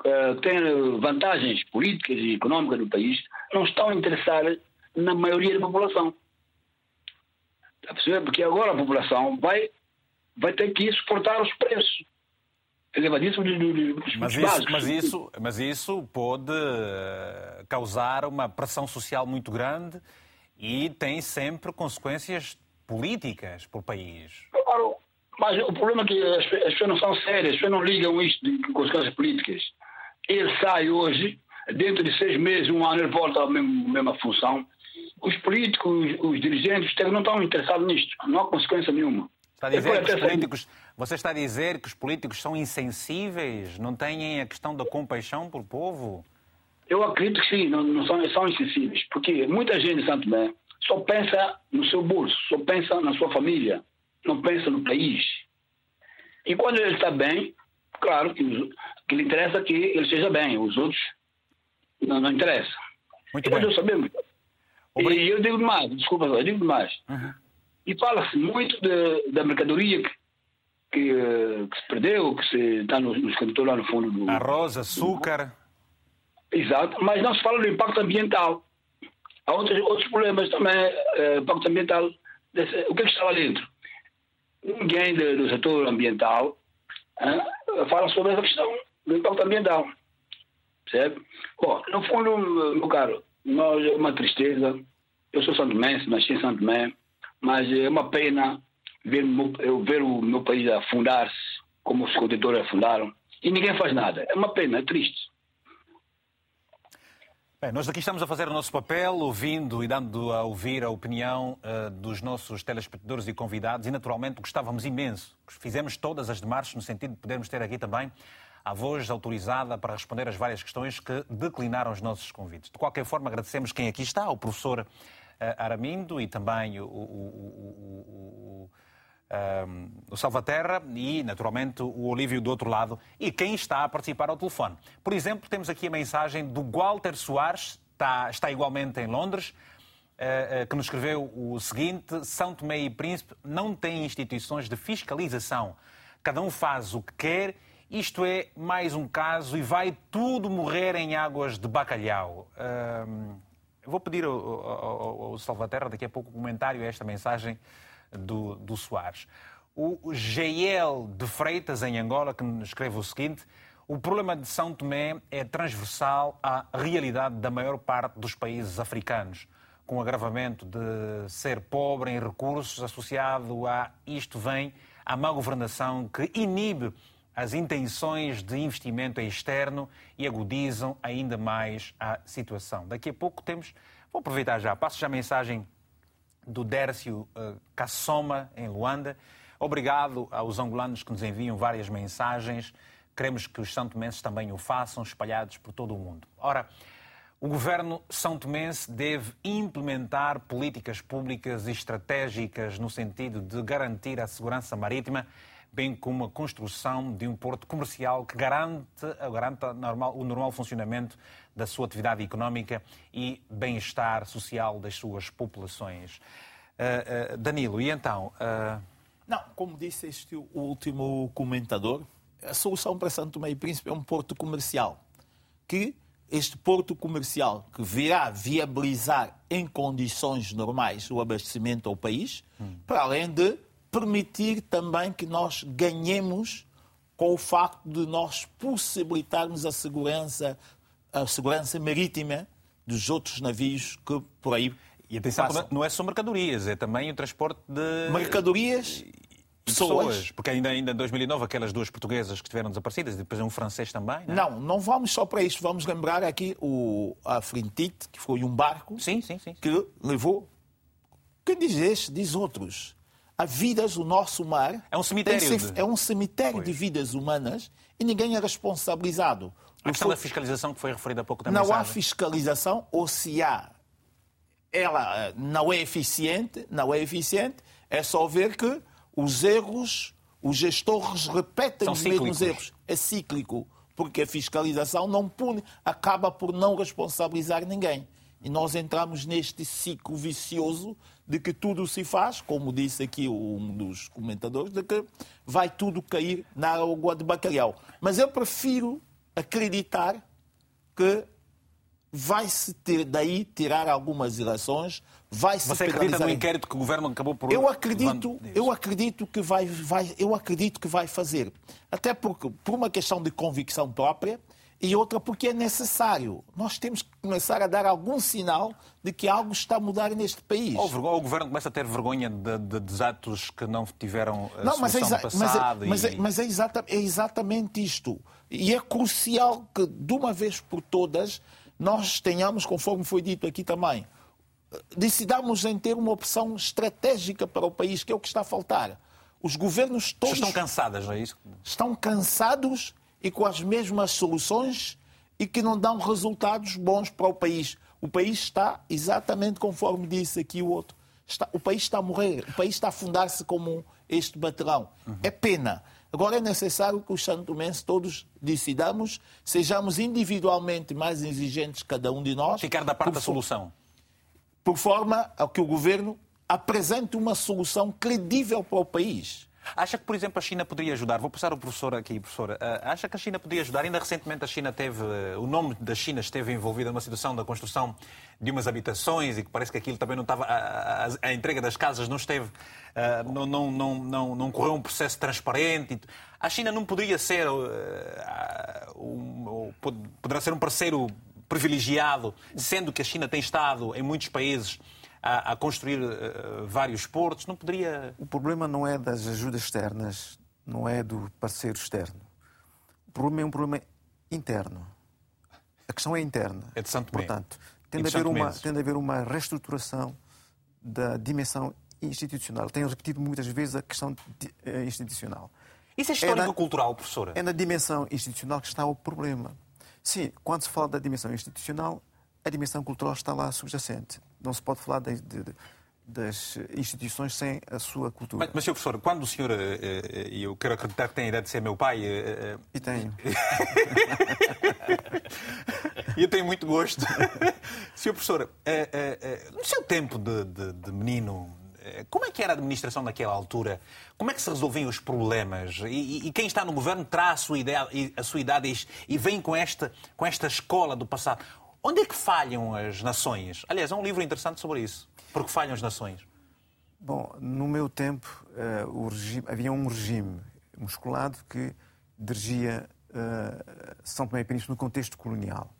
G: uh, que têm vantagens políticas e económicas no país, não estão interessadas na maioria da população. Está a perceber? Porque agora a população vai, vai ter que suportar os preços. Elevadíssimos dos,
A: mas, isso, mas, isso, mas isso pode eh, causar uma pressão social muito grande e tem sempre consequências políticas para o país.
G: Claro, mas o problema é que as, as pessoas não são sérias, as pessoas não ligam isto de consequências políticas. Ele sai hoje, dentro de seis meses, um ano, ele volta à mesma, mesma função. Os políticos, os, os dirigentes não estão interessados nisto. Não há consequência nenhuma.
A: Está a dizer que os políticos, você está a dizer que os políticos são insensíveis, não têm a questão da compaixão por povo?
G: Eu acredito que sim, não, não são, são insensíveis, porque muita gente em Santo Tomé só pensa no seu bolso, só pensa na sua família, não pensa no país. E quando ele está bem, claro que, os, que lhe interessa que ele esteja bem, os outros não, não interessa.
A: Muito
G: e
A: bem.
G: nós sabemos. E eu digo mais, desculpa, eu digo mais.
A: Uhum.
G: E fala-se muito de, da mercadoria que, que, que, se perdeu, que se está nos, nos condutores lá no fundo do.
A: Arroz, açúcar.
G: Exato, mas não se fala do impacto ambiental. Há outros, outros problemas também, eh, impacto ambiental. Desse, o que, é que está lá dentro? Ninguém do, do setor ambiental eh, fala sobre essa questão do impacto ambiental. Certo? Bom, no fundo, meu caro, nós, é uma tristeza. Eu sou Santo Mense, nasci em Santo Mé, mas é uma pena ver, eu ver o meu país afundar-se, como os condutores afundaram, e ninguém faz nada. É uma pena, é triste.
A: Bem, nós aqui estamos a fazer o nosso papel, ouvindo e dando a ouvir a opinião uh, dos nossos telespectadores e convidados e, naturalmente, gostávamos imenso. Fizemos todas as demarches no sentido de podermos ter aqui também a voz autorizada para responder às várias questões que declinaram os nossos convites. De qualquer forma, agradecemos quem aqui está, o professor Aramindo e também o, o, o, um, o Salvaterra e, naturalmente, o Olívio do outro lado e quem está a participar ao telefone. Por exemplo, temos aqui a mensagem do Walter Soares, está, está igualmente em Londres, uh, uh, que nos escreveu o seguinte: São Tomé e Príncipe não têm instituições de fiscalização. Cada um faz o que quer. Isto é mais um caso e vai tudo morrer em águas de bacalhau. Uh, vou pedir ao, ao, ao Salvaterra daqui a pouco um comentário a esta mensagem do, do Soares. O GL de Freitas, em Angola, que escreve o seguinte: o problema de São Tomé é transversal à realidade da maior parte dos países africanos, com o agravamento de ser pobre em recursos, associado a isto vem a má governação que inibe as intenções de investimento externo e agudizam ainda mais a situação. Daqui a pouco temos, vou aproveitar já, passo já a mensagem do Dércio uh, Kassoma, em Luanda. Obrigado aos angolanos que nos enviam várias mensagens. Queremos que os santomenses também o façam, espalhados por todo o mundo. Ora, o governo são tomense deve implementar políticas públicas e estratégicas no sentido de garantir a segurança marítima, bem como a construção de um porto comercial que garante, garante normal, o normal funcionamento da sua atividade económica e bem-estar social das suas populações. Uh, uh, Danilo, e então? Uh...
C: Não, como disse este último comentador, a solução para Santo e Príncipe é um porto comercial que este porto comercial que virá viabilizar em condições normais o abastecimento ao país, hum. para além de permitir também que nós ganhemos com o facto de nós possibilitarmos a segurança, a segurança marítima dos outros navios que por aí
A: e atenção, passam. não é só mercadorias, é também o transporte de
C: mercadorias pessoas. pessoas.
A: Porque ainda, ainda em 2009, aquelas duas portuguesas que estiveram desaparecidas, e depois um francês também.
C: Não, é? não, não vamos só para isto. Vamos lembrar aqui o, a Frintite, que foi um barco
A: sim, sim, sim.
C: que levou. Quem diz este, diz outros. A vidas, o nosso mar.
A: É um cemitério.
C: Ser, de... É um cemitério pois. de vidas humanas e ninguém é responsabilizado.
A: A questão da fiscalização que foi referida há pouco também.
C: Não há fiscalização, ou se há, ela eh, não é eficiente, não é eficiente, é só ver que os erros, os gestores repetem São os cíclicos. mesmos erros. É cíclico, porque a fiscalização não pune, acaba por não responsabilizar ninguém. E nós entramos neste ciclo vicioso de que tudo se faz, como disse aqui um dos comentadores, de que vai tudo cair na água de bacalhau. Mas eu prefiro acreditar que vai-se ter daí tirar algumas ilações, vai-se
A: Você acredita no inquérito que o governo acabou por
C: Eu acredito, eu acredito que vai, vai, eu acredito que vai fazer, até porque por uma questão de convicção própria e outra porque é necessário. Nós temos que começar a dar algum sinal de que algo está a mudar neste país.
A: Ou, o governo começa a ter vergonha de, de, de atos que não tiveram a não, mas é, passada.
C: Mas, é, mas, é, mas é, exata, é exatamente isto. E é crucial que, de uma vez por todas, nós tenhamos, conforme foi dito aqui também, decidamos em ter uma opção estratégica para o país, que é o que está a faltar. Os governos todos.
A: Estão cansadas, não é isso?
C: Estão cansados e com as mesmas soluções e que não dão resultados bons para o país. O país está exatamente conforme disse aqui o outro. Está, o país está a morrer, o país está a afundar-se como este baterão. Uhum. É pena. Agora é necessário que os santomenses todos decidamos, sejamos individualmente mais exigentes, cada um de nós.
A: Ficar da parte da solução.
C: Por forma a que o governo apresente uma solução credível para o país.
A: Acha que, por exemplo, a China poderia ajudar? Vou passar o professor aqui, professora. Uh, acha que a China poderia ajudar? Ainda recentemente a China teve, uh, o nome da China esteve envolvido numa situação da construção de umas habitações e que parece que aquilo também não estava, a, a, a entrega das casas não esteve, uh, não, não, não, não, não correu um processo transparente. A China não poderia ser, um, poderá ser um parceiro privilegiado, sendo que a China tem estado em muitos países a, a construir uh, vários portos? Não poderia.
B: O problema não é das ajudas externas, não é do parceiro externo. O problema é um problema interno. A questão é interna.
A: É de Santo Tomé.
B: Portanto, tem de, haver uma, tem de haver uma reestruturação da dimensão institucional. Tenho repetido muitas vezes a questão de, uh, institucional.
A: Isso é histórico-cultural, professora?
B: É na dimensão institucional que está o problema. Sim, quando se fala da dimensão institucional, a dimensão cultural está lá subjacente. Não se pode falar de, de, das instituições sem a sua cultura.
A: Mas, mas Sr. Professor, quando o senhor, eh, eh, e eu quero acreditar que tem a ideia de ser meu pai...
B: Eh, e tenho.
A: e eu tenho muito gosto. Sr. Professor, no seu tempo de, de, de menino, como é que era a administração naquela altura? Como é que se resolviam os problemas? E, e quem está no governo traz a sua, ideia, a sua idade e, e vem com esta, com esta escola do passado. Onde é que falham as nações? Aliás, há um livro interessante sobre isso. Porque falham as nações?
B: Bom, no meu tempo uh, regime, havia um regime musculado que dirigia uh, São Tomé e Príncipe no contexto colonial.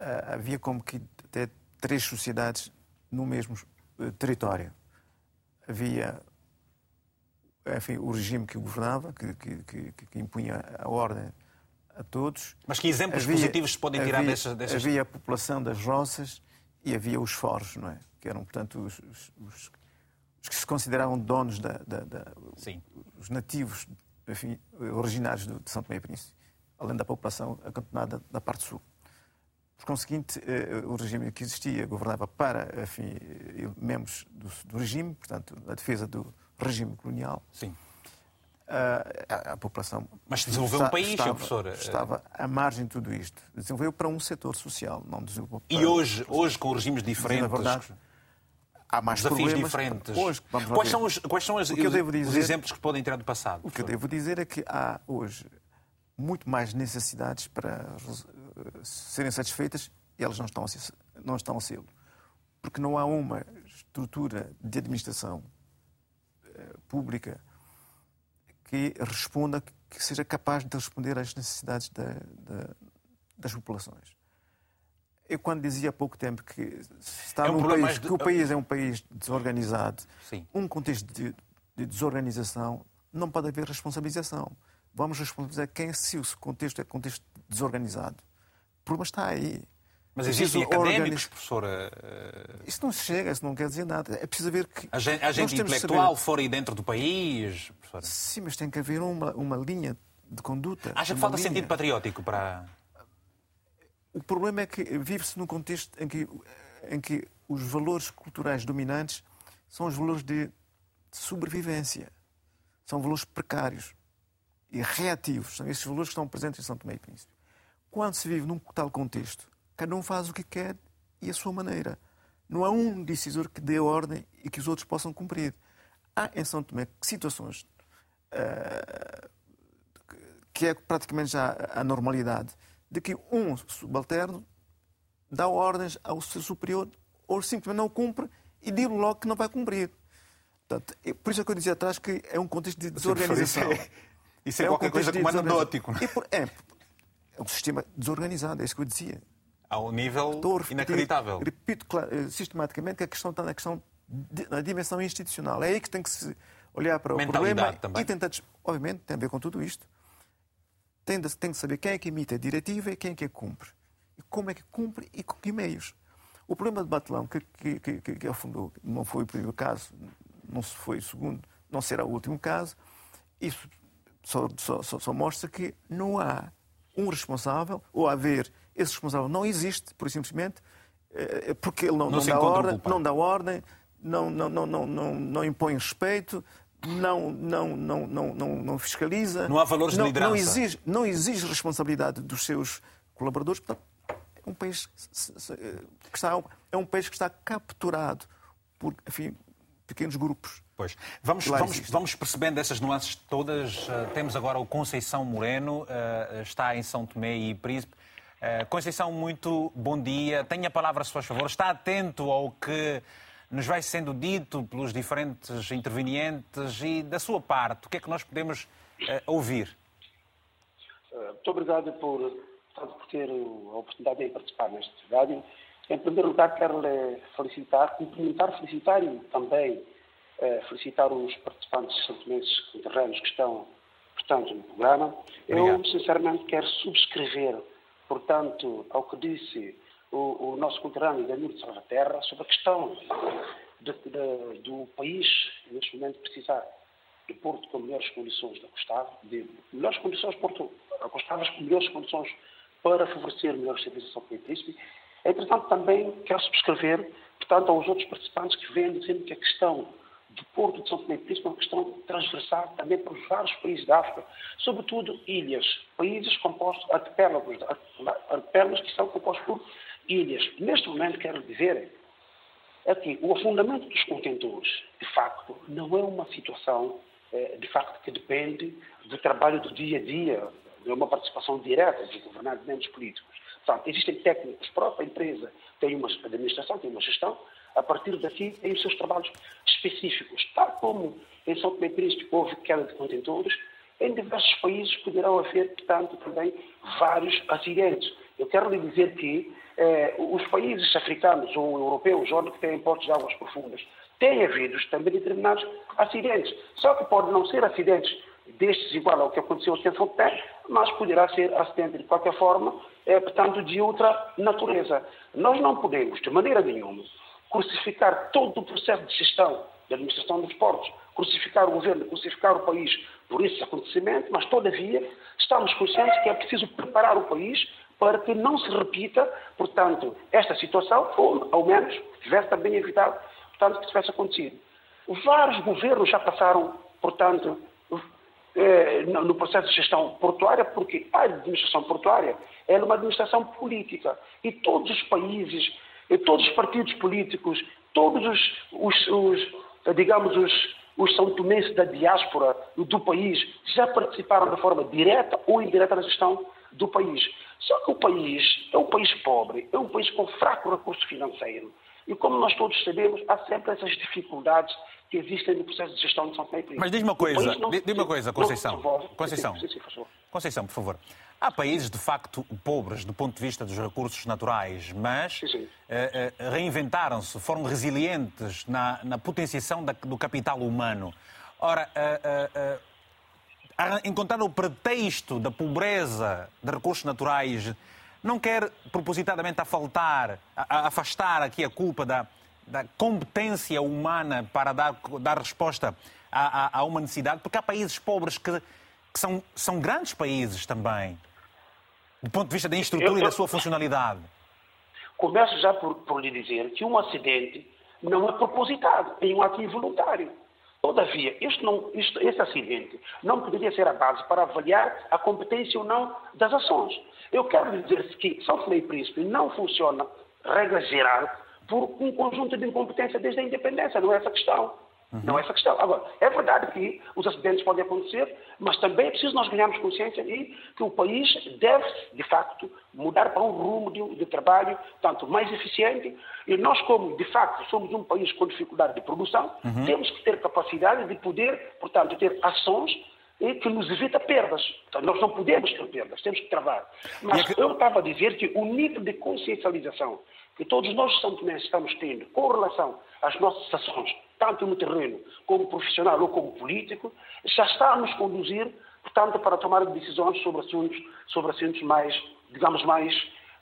B: Uh, havia como que até três sociedades no mesmo território. Havia enfim, o regime que governava, que, que, que, que impunha a ordem a todos.
A: Mas que exemplos havia, positivos se podem tirar
B: havia,
A: dessas, dessas...
B: Havia a população das roças e havia os foros, não é? Que eram, portanto, os, os, os, os que se consideravam donos da... da, da os nativos, enfim, originários de São Tomé e Príncipe, além da população acantonada da parte sul. Por conseguinte, eh, o regime que existia governava para enfim, membros do, do regime, portanto, a defesa do regime colonial.
A: Sim.
B: A, a, população.
A: Mas desenvolveu
B: está,
A: um país,
B: estava,
A: professor.
B: Estava à margem de tudo isto. Desenvolveu para um setor social, não desenvolveu para...
A: E hoje, hoje com regimes diferentes. Verdade,
B: há mais
A: desafios
B: problemas.
A: diferentes.
B: Hoje,
A: quais, são os, quais são os, dizer, os, exemplos que podem tirar do passado?
B: O que eu devo dizer é que há hoje muito mais necessidades para eh, serem satisfeitas e elas não estão a ser, não estão a ser. Porque não há uma estrutura de administração eh, pública que responda, que seja capaz de responder às necessidades da, da, das populações. Eu, quando dizia há pouco tempo que, está é um num país, de... que o país é um país desorganizado,
A: Sim.
B: um contexto de, de desorganização, não pode haver responsabilização. Vamos responsabilizar quem se o contexto é contexto desorganizado. O problema está aí.
A: Mas existem académicos, professora?
B: Isso não chega, isso não quer dizer nada. É preciso ver que.
A: A gente, a gente intelectual saber... fora e dentro do país, professora?
B: Sim, mas tem que haver uma, uma linha de conduta.
A: Acha que falta linha... sentido patriótico para.
B: O problema é que vive-se num contexto em que, em que os valores culturais dominantes são os valores de sobrevivência. São valores precários e reativos. São esses valores que estão presentes em São Tomé e Príncipe. Quando se vive num tal contexto, cada um faz o que quer e a sua maneira. Não há um decisor que dê ordem e que os outros possam cumprir. Há em São Tomé situações uh, que é praticamente já a normalidade de que um subalterno dá ordens ao seu superior ou simplesmente não cumpre e diz logo que não vai cumprir. Portanto, é por isso é que eu dizia atrás que é um contexto de desorganização.
A: Isso é, é qualquer um coisa como anedótico.
B: É? é, é um sistema desorganizado, é isso que eu dizia.
A: Ao nível repetir, inacreditável.
B: Repito eh, sistematicamente que a questão está na questão da dimensão institucional. É aí que tem que se olhar para o problema
A: também.
B: e tentar. Obviamente, tem a ver com tudo isto. Tem de, tem de saber quem é que emite a diretiva e quem é que a cumpre. E como é que cumpre e com que meios. O problema de Batelão, que, que, que, que afundou, não foi o primeiro caso, não foi o segundo, não será o último caso, isso só, só, só, só mostra que não há um responsável, ou haver esse responsável não existe, por simplesmente, eh, porque ele não, não, não dá, ordem, não dá ordem, não, não, não, não, não, não impõe respeito, não, não, não, não, não, não fiscaliza.
A: Não há valores
B: não,
A: de liderança.
B: Não exige, não exige responsabilidade dos seus colaboradores. Portanto, é um país que está, é um país que está capturado por enfim, pequenos grupos.
A: Pois. Vamos, vamos, vamos, percebendo essas nuances todas. Uh, temos agora o Conceição Moreno, uh, está em São Tomé e Príncipe. Uh, Conceição, muito bom dia. Tenha a palavra, se faz favor. Está atento ao que nos vai sendo dito pelos diferentes intervenientes e, da sua parte, o que é que nós podemos ouvir?
H: Muito obrigado por, por ter a oportunidade de participar neste rádio. Em primeiro lugar, quero lhe felicitar, cumprimentar, felicitar e também eh, felicitar os participantes santomenses conterrâneos que estão, portanto, no programa. Obrigado. Eu, sinceramente, quero subscrever, portanto, ao que disse o, o nosso conterrâneo Danilo de Salvaterra sobre a questão de, de, do país, neste momento, precisar de Porto com melhores condições da Costava, de melhores condições, Porto Acostavas com melhores condições para favorecer melhores serviços ao Príncipe. É interessante também, quero subscrever, portanto, aos outros participantes que vêm dizendo que a questão do Porto de São Tomé e Príncipe é uma questão transversal também para os vários países da África, sobretudo ilhas, países compostos, arquipélagos, arquipélagos que são compostos por ilhas. Neste momento, quero dizer é que o afundamento dos contentores, de facto, não é uma situação, eh, de facto, que depende do trabalho do dia a dia, de uma participação direta dos governantes políticos. Portanto, existem técnicos, a própria empresa tem uma administração, tem uma gestão, a partir daqui tem os seus trabalhos específicos. Tal como em São Tomé e Príncipe houve queda de contentores, em diversos países poderão haver, portanto, também vários acidentes. Eu quero lhe dizer que eh, os países africanos ou europeus, onde têm portos de águas profundas, tem havido também determinados acidentes. Só que pode não ser acidentes destes igual ao que aconteceu em São Tomé, mas poderá ser acidente de qualquer forma, é, portanto, de outra natureza. Nós não podemos, de maneira nenhuma, crucificar todo o processo de gestão da administração dos portos, crucificar o governo, crucificar o país por esse acontecimento, mas, todavia, estamos conscientes que é preciso preparar o país para que não se repita, portanto, esta situação, ou ao menos tivesse também evitado, portanto, que tivesse acontecido. Vários governos já passaram, portanto, eh, no processo de gestão portuária, porque a administração portuária é uma administração política e todos os países, todos os partidos políticos, todos os, os, os digamos, os, os são tomenses da diáspora do país já participaram de forma direta ou indireta na gestão do país. Só que o país é um país pobre, é um país com fraco recurso financeiro. E como nós todos sabemos, há sempre essas dificuldades que existem no processo de gestão de São Tomé e Príncipe.
A: Mas diz-me uma coisa, diz uma coisa, Conceição. Conceição. Conceição, por favor. Há países, de facto, pobres do ponto de vista dos recursos naturais, mas uh, uh, reinventaram-se, foram resilientes na, na potenciação da, do capital humano. Ora, uh, encontrar o pretexto da pobreza de recursos naturais não quer propositadamente afaltar, afastar aqui a culpa da, da competência humana para dar, dar resposta a, a, a uma necessidade, porque há países pobres que, que, são, são grandes países também, do ponto de vista da estrutura eu, eu, e da sua funcionalidade.
H: Começo já por, por lhe dizer que um acidente não é propositado, é um ato involuntário. Todavia, este, não, este, este acidente não poderia ser a base para avaliar a competência ou não das ações. Eu quero dizer que São Tomé e Príncipe não funciona, regra geral, por um conjunto de incompetência desde a independência, não é essa questão. Uhum. Não é essa questão. Agora, é verdade que os acidentes podem acontecer, mas também é preciso nós ganharmos consciência de que o país deve, de facto, mudar para um rumo de, de trabalho tanto mais eficiente. E nós, como, de facto, somos um país com dificuldade de produção, uhum. temos que ter capacidade de poder, portanto, ter ações e que nos evita perdas. Então, nós não podemos ter perdas, temos que travar. Mas é que... eu estava a dizer que o nível de consciencialização que todos nós São Tomé estamos tendo com relação às nossas ações, tanto no terreno como profissional ou como político, já está a nos conduzir, portanto, para tomar decisões sobre assuntos, sobre assuntos mais, digamos, mais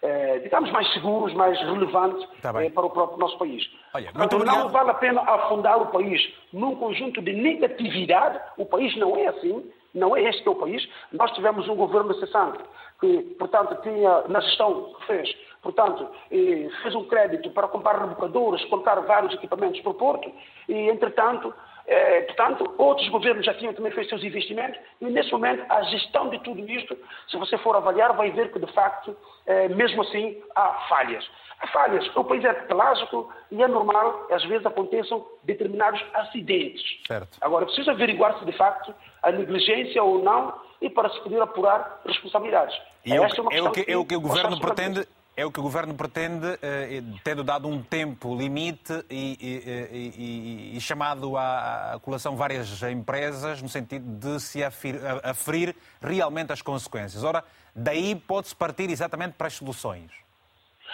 H: eh, digamos, mais seguros, mais relevantes tá eh, para o próprio nosso país. Olha, então, não vale a pena afundar o país num conjunto de negatividade. O país não é assim, não é este que é o país. Nós tivemos um governo cessante que, portanto, tinha, na gestão que fez, portanto, fez um crédito para comprar rebocadores, comprar vários equipamentos para o Porto, e, entretanto, eh, portanto, outros governos já tinham também feito seus investimentos, e nesse momento a gestão de tudo isto, se você for avaliar, vai ver que, de facto, eh, mesmo assim, há falhas. Há falhas. O país é pelágico e é normal, às vezes, aconteçam determinados acidentes. Certo. Agora, preciso averiguar se, de facto, a negligência ou não, e para se poder apurar responsabilidades.
A: E é, é, é, o, que, é o que o governo pretende é o que o Governo pretende, eh, tendo dado um tempo limite e, e, e, e chamado à, colação várias empresas, no sentido de se afir, aferir realmente as consequências. Ora, daí pode-se partir exatamente para as soluções.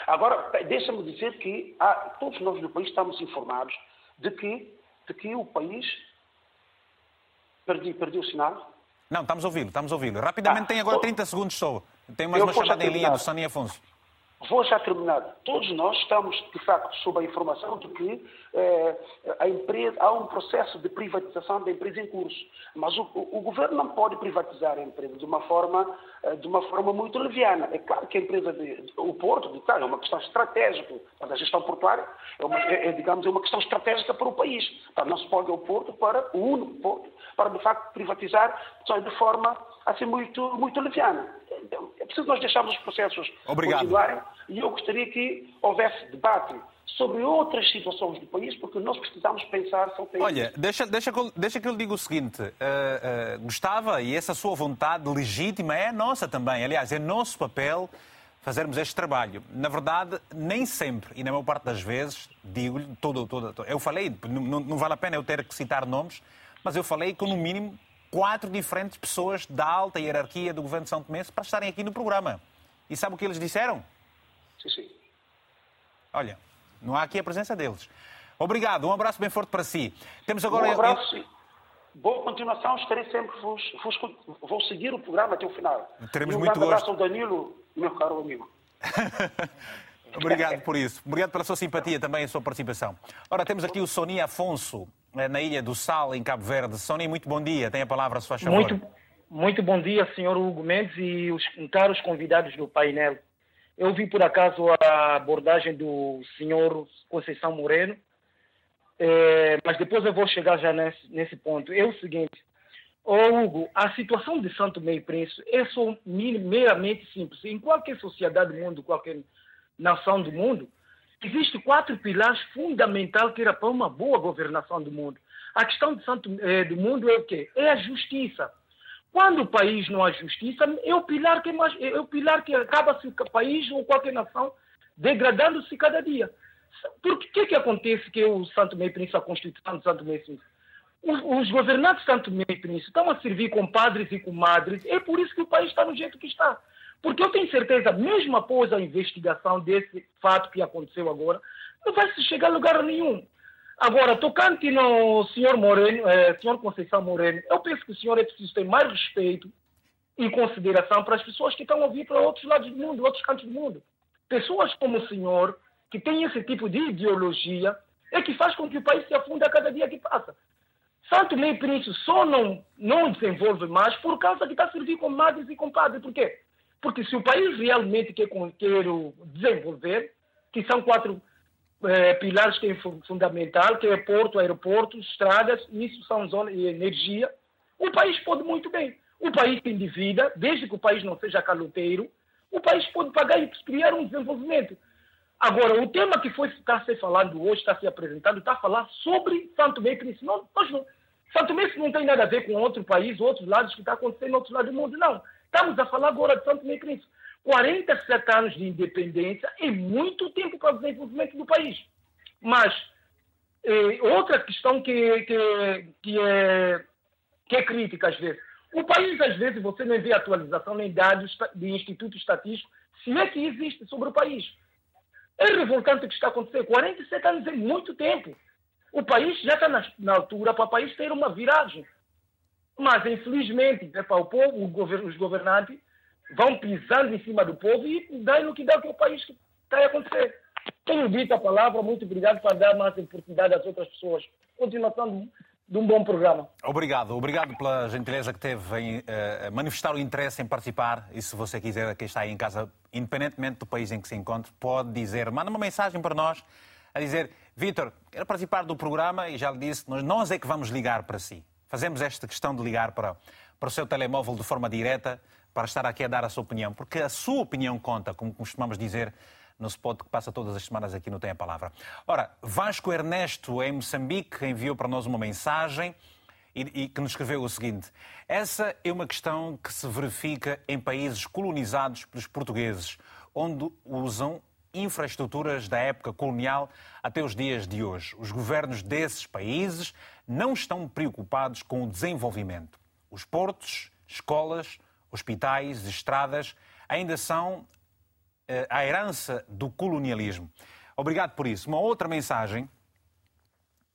H: Agora, deixa-me dizer que há, todos nós no país estamos informados de que, de que o país. Perdi, perdi o sinal?
A: Não, estamos a ouvi-lo, estamos a ouvi-lo. Rapidamente, ah, tem agora 30 segundos só. Tem mais uma chamada em linha do Sani Afonso.
H: Vou já terminar. Todos nós estamos, de facto, sob a informação de que eh, a empresa, há um processo de privatização da empresa em curso. Mas o, o, o governo não pode privatizar a empresa de uma forma, de uma forma muito leviana. É claro que a empresa, de, o porto, de, claro, é uma questão estratégica a gestão portuária, é, uma, é, é, digamos, é uma questão estratégica para o país. Para não se pode o porto para o único porto, para, de facto, privatizar de forma assim muito, muito leviana. Então, é preciso nós deixarmos os processos Obrigado. continuarem e eu gostaria que houvesse debate sobre outras situações do país, porque nós precisamos pensar sobre
A: Olha, deixa, deixa, deixa que eu lhe diga o seguinte: uh, uh, gostava, e essa sua vontade legítima é nossa também, aliás, é nosso papel fazermos este trabalho. Na verdade, nem sempre, e na maior parte das vezes, digo-lhe, todo, todo, todo, eu falei, não, não vale a pena eu ter que citar nomes, mas eu falei com no mínimo quatro diferentes pessoas da alta hierarquia do governo de São Tomé para estarem aqui no programa. E sabe o que eles disseram?
H: Sim, sim.
A: Olha, não há aqui a presença deles. Obrigado, um abraço bem forte para si.
H: Temos agora... Um abraço. Boa continuação, estarei sempre, vos, vos, vou seguir o programa até o final.
A: Teremos e um muito gosto. abraço
H: ao Danilo, meu caro amigo.
A: Obrigado por isso. Obrigado pela sua simpatia também e a sua participação. Ora, temos aqui o Soni Afonso, eh, na Ilha do Sal, em Cabo Verde. Soni, muito bom dia. Tem a palavra, a sua favor.
I: Muito, muito bom dia, senhor Hugo Mendes e os caros convidados do painel. Eu vi, por acaso, a abordagem do senhor Conceição Moreno, é, mas depois eu vou chegar já nesse, nesse ponto. É o seguinte, oh, Hugo, a situação de Santo Meio Príncipe é só meramente simples. Em qualquer sociedade do mundo, qualquer nação do mundo, existem quatro pilares fundamentais que era para uma boa governação do mundo. A questão de Santo, eh, do mundo é o quê? É a justiça. Quando o país não há justiça, é o pilar que, mais, é o pilar que acaba-se o país ou qualquer nação degradando-se cada dia. Por que que acontece que o Santo Meio Príncipe, a Constituição do Santo Meio Príncipe, os, os governantes do Santo Meio Príncipe estão a servir com padres e com madres, é por isso que o país está no jeito que está. Porque eu tenho certeza, mesmo após a investigação desse fato que aconteceu agora, não vai se chegar a lugar nenhum. Agora, tocante no senhor Moreno, eh, senhor Conceição Moreno, eu penso que o senhor é preciso ter mais respeito e consideração para as pessoas que estão a vir para outros lados do mundo, outros cantos do mundo. Pessoas como o senhor, que têm esse tipo de ideologia, é que faz com que o país se afunde a cada dia que passa. Santo Meio Príncipe só não, não desenvolve mais por causa que está a servir com madres e compadres. Por quê? Porque se o país realmente quer, quer desenvolver, que são quatro é, pilares que é fundamental, que é porto, aeroporto, estradas, isso são zona e energia, o país pode muito bem. O país tem dívida, desde que o país não seja caloteiro, o país pode pagar e criar um desenvolvimento. Agora, o tema que foi, está se falando hoje, está se apresentando, está a falar sobre Santo Meio Príncipe. Não, não, Santo Meio não tem nada a ver com outro país, outros lados que está acontecendo em outros lados do mundo, não. Estamos a falar agora de Santo Meio Príncipe. 47 anos de independência é muito tempo para o desenvolvimento do país. Mas eh, outra questão que, que, que, é, que é crítica às vezes. O país, às vezes, você não vê atualização nem dados de Instituto Estatístico, se é que existe sobre o país. É revoltante o que está acontecendo. 47 anos é muito tempo. O país já está na, na altura para o país ter uma viragem. Mas, infelizmente, é para o povo, os governantes vão pisando em cima do povo e dão no que dá com o país que está a acontecer. Tenho dito a palavra, muito obrigado para dar mais oportunidade às outras pessoas. Continuação de um bom programa.
A: Obrigado, obrigado pela gentileza que teve em uh, manifestar o interesse em participar. E se você quiser, quem está aí em casa, independentemente do país em que se encontre, pode dizer, manda uma mensagem para nós a dizer: Vitor, quero participar do programa e já lhe disse, nós, nós é que vamos ligar para si. Fazemos esta questão de ligar para, para o seu telemóvel de forma direta para estar aqui a dar a sua opinião, porque a sua opinião conta, como costumamos dizer no spot que passa todas as semanas aqui no Tem a Palavra. Ora, Vasco Ernesto, em Moçambique, enviou para nós uma mensagem e, e, que nos escreveu o seguinte: Essa é uma questão que se verifica em países colonizados pelos portugueses, onde usam infraestruturas da época colonial até os dias de hoje. Os governos desses países não estão preocupados com o desenvolvimento. Os portos, escolas, hospitais, estradas, ainda são eh, a herança do colonialismo. Obrigado por isso. Uma outra mensagem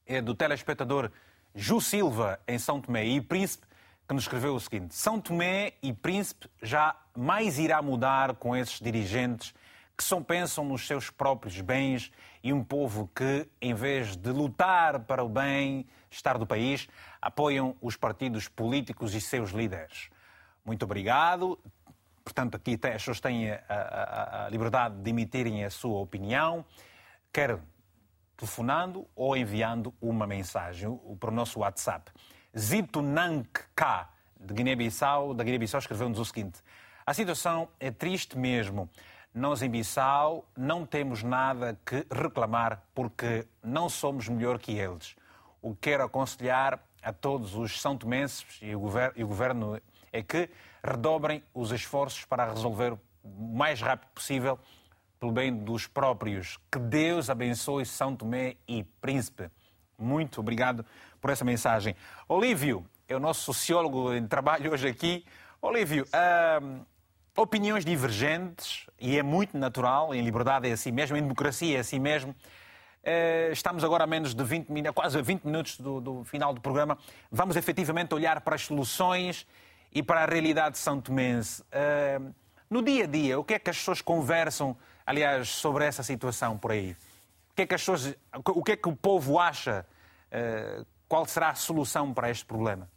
A: é do telespectador Ju Silva, em São Tomé e Príncipe, que nos escreveu o seguinte: São Tomé e Príncipe já mais irá mudar com esses dirigentes que só pensam nos seus próprios bens e um povo que, em vez de lutar para o bem-estar do país, apoiam os partidos políticos e seus líderes. Muito obrigado. Portanto, aqui as pessoas têm a, a, a liberdade de emitirem a sua opinião, quer telefonando ou enviando uma mensagem para o nosso WhatsApp. Zito Nank de Guiné-Bissau, da Guiné-Bissau, escreveu-nos o seguinte: A situação é triste mesmo. Nós em Bissau não temos nada que reclamar porque não somos melhor que eles. O que quero aconselhar a todos os são tomenses e o governo é que redobrem os esforços para resolver o mais rápido possível pelo bem dos próprios. Que Deus abençoe São Tomé e Príncipe. Muito obrigado por essa mensagem. Olívio, é o nosso sociólogo em trabalho hoje aqui. Olívio, uh, opiniões divergentes, e é muito natural, em liberdade é assim mesmo, em democracia é assim mesmo. Eh, estamos agora a menos de 20 minutos, quase 20 minutos do, do final do programa. Vamos efetivamente olhar para as soluções e para a realidade são tomense. Eh, no dia a dia, o que é que as pessoas conversam, aliás, sobre essa situação por aí? O que é que, as pessoas, o, que é que o povo acha? Eh, qual será a solução para este problema?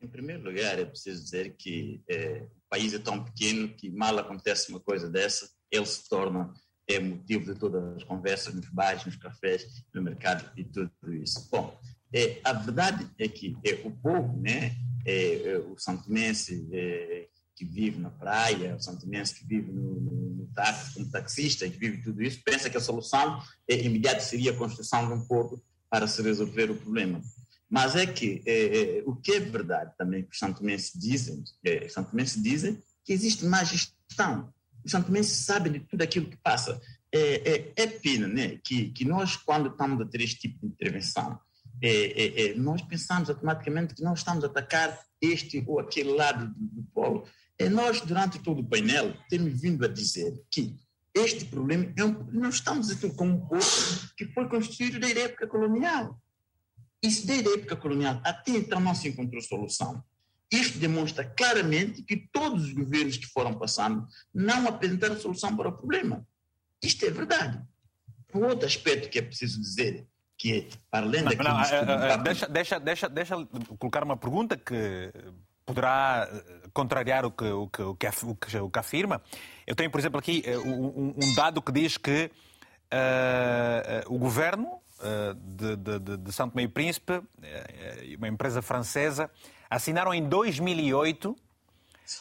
D: Em primeiro lugar, é preciso dizer que é, o país é tão pequeno que mal acontece uma coisa dessa, ele se torna é motivo de todas as conversas nos bares, nos cafés, no mercado e tudo isso. Bom, é, a verdade é que é, o povo, né, é, é, o santomense é, que vive na praia, o santomense que vive no, no, táxi, como taxista, que vive tudo isso, pensa que a solução é, imediata seria a construção de um porto para se resolver o problema. Mas é que é, é, o que é verdade também que os santomenses dizem, é, os santomenses dizem que existe má gestão os santomenses sabem de tudo aquilo que passa. É, é, é pena né, que, que nós, quando estamos a ter este tipo de intervenção, é, é, é, nós pensamos automaticamente que nós estamos a atacar este ou aquele lado do, do polo. É, nós, durante todo o painel, temos vindo a dizer que este problema é um, nós estamos aqui como um povo que foi construído desde a época colonial. Isso desde a época colonial até então não se encontrou solução. Isto demonstra claramente que todos os governos que foram passando não apresentaram solução para o problema. Isto é verdade. Um outro aspecto que é preciso dizer, que para além daquilo... Não,
A: não, é, é, deixa, deixa, deixa, deixa colocar uma pergunta que poderá contrariar o que, o que, o que, o que afirma. Eu tenho, por exemplo, aqui um, um dado que diz que uh, o governo uh, de, de, de Santo Meio Príncipe, uh, uma empresa francesa, assinaram em 2008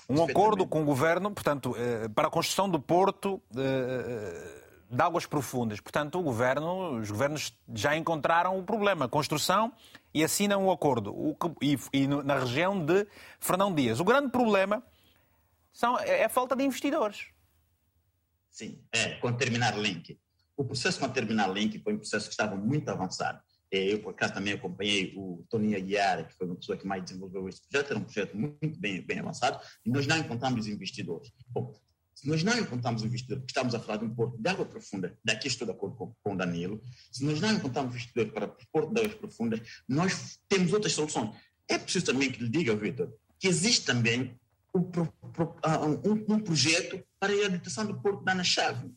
A: um acordo com o governo, portanto, eh, para a construção do porto eh, de águas profundas. Portanto, o governo, os governos já encontraram o problema, construção, e assinam o acordo. e, e, na região de Fernão Dias. O grande problema são, é a falta de investidores.
D: Sim, é, com Terminal Link. O processo com a Terminal Link foi um processo que estava muito avançado. É, eu, por acaso, também acompanhei o Tony Aguiar, que foi uma pessoa que mais desenvolveu esse projeto, era um projeto muito bem, bem avançado, e nós não encontramos investidores. Bom, se nós não encontramos investidor, estamos a falar de um porto de água profunda, daqui estou de acordo com, com o Danilo, se nós não encontramos investidor para porto de águas profundas, nós temos outras soluções. É preciso também que lhe diga, Vitor, que existe também um, um, um projeto para a reabilitação do porto da Ana Chave.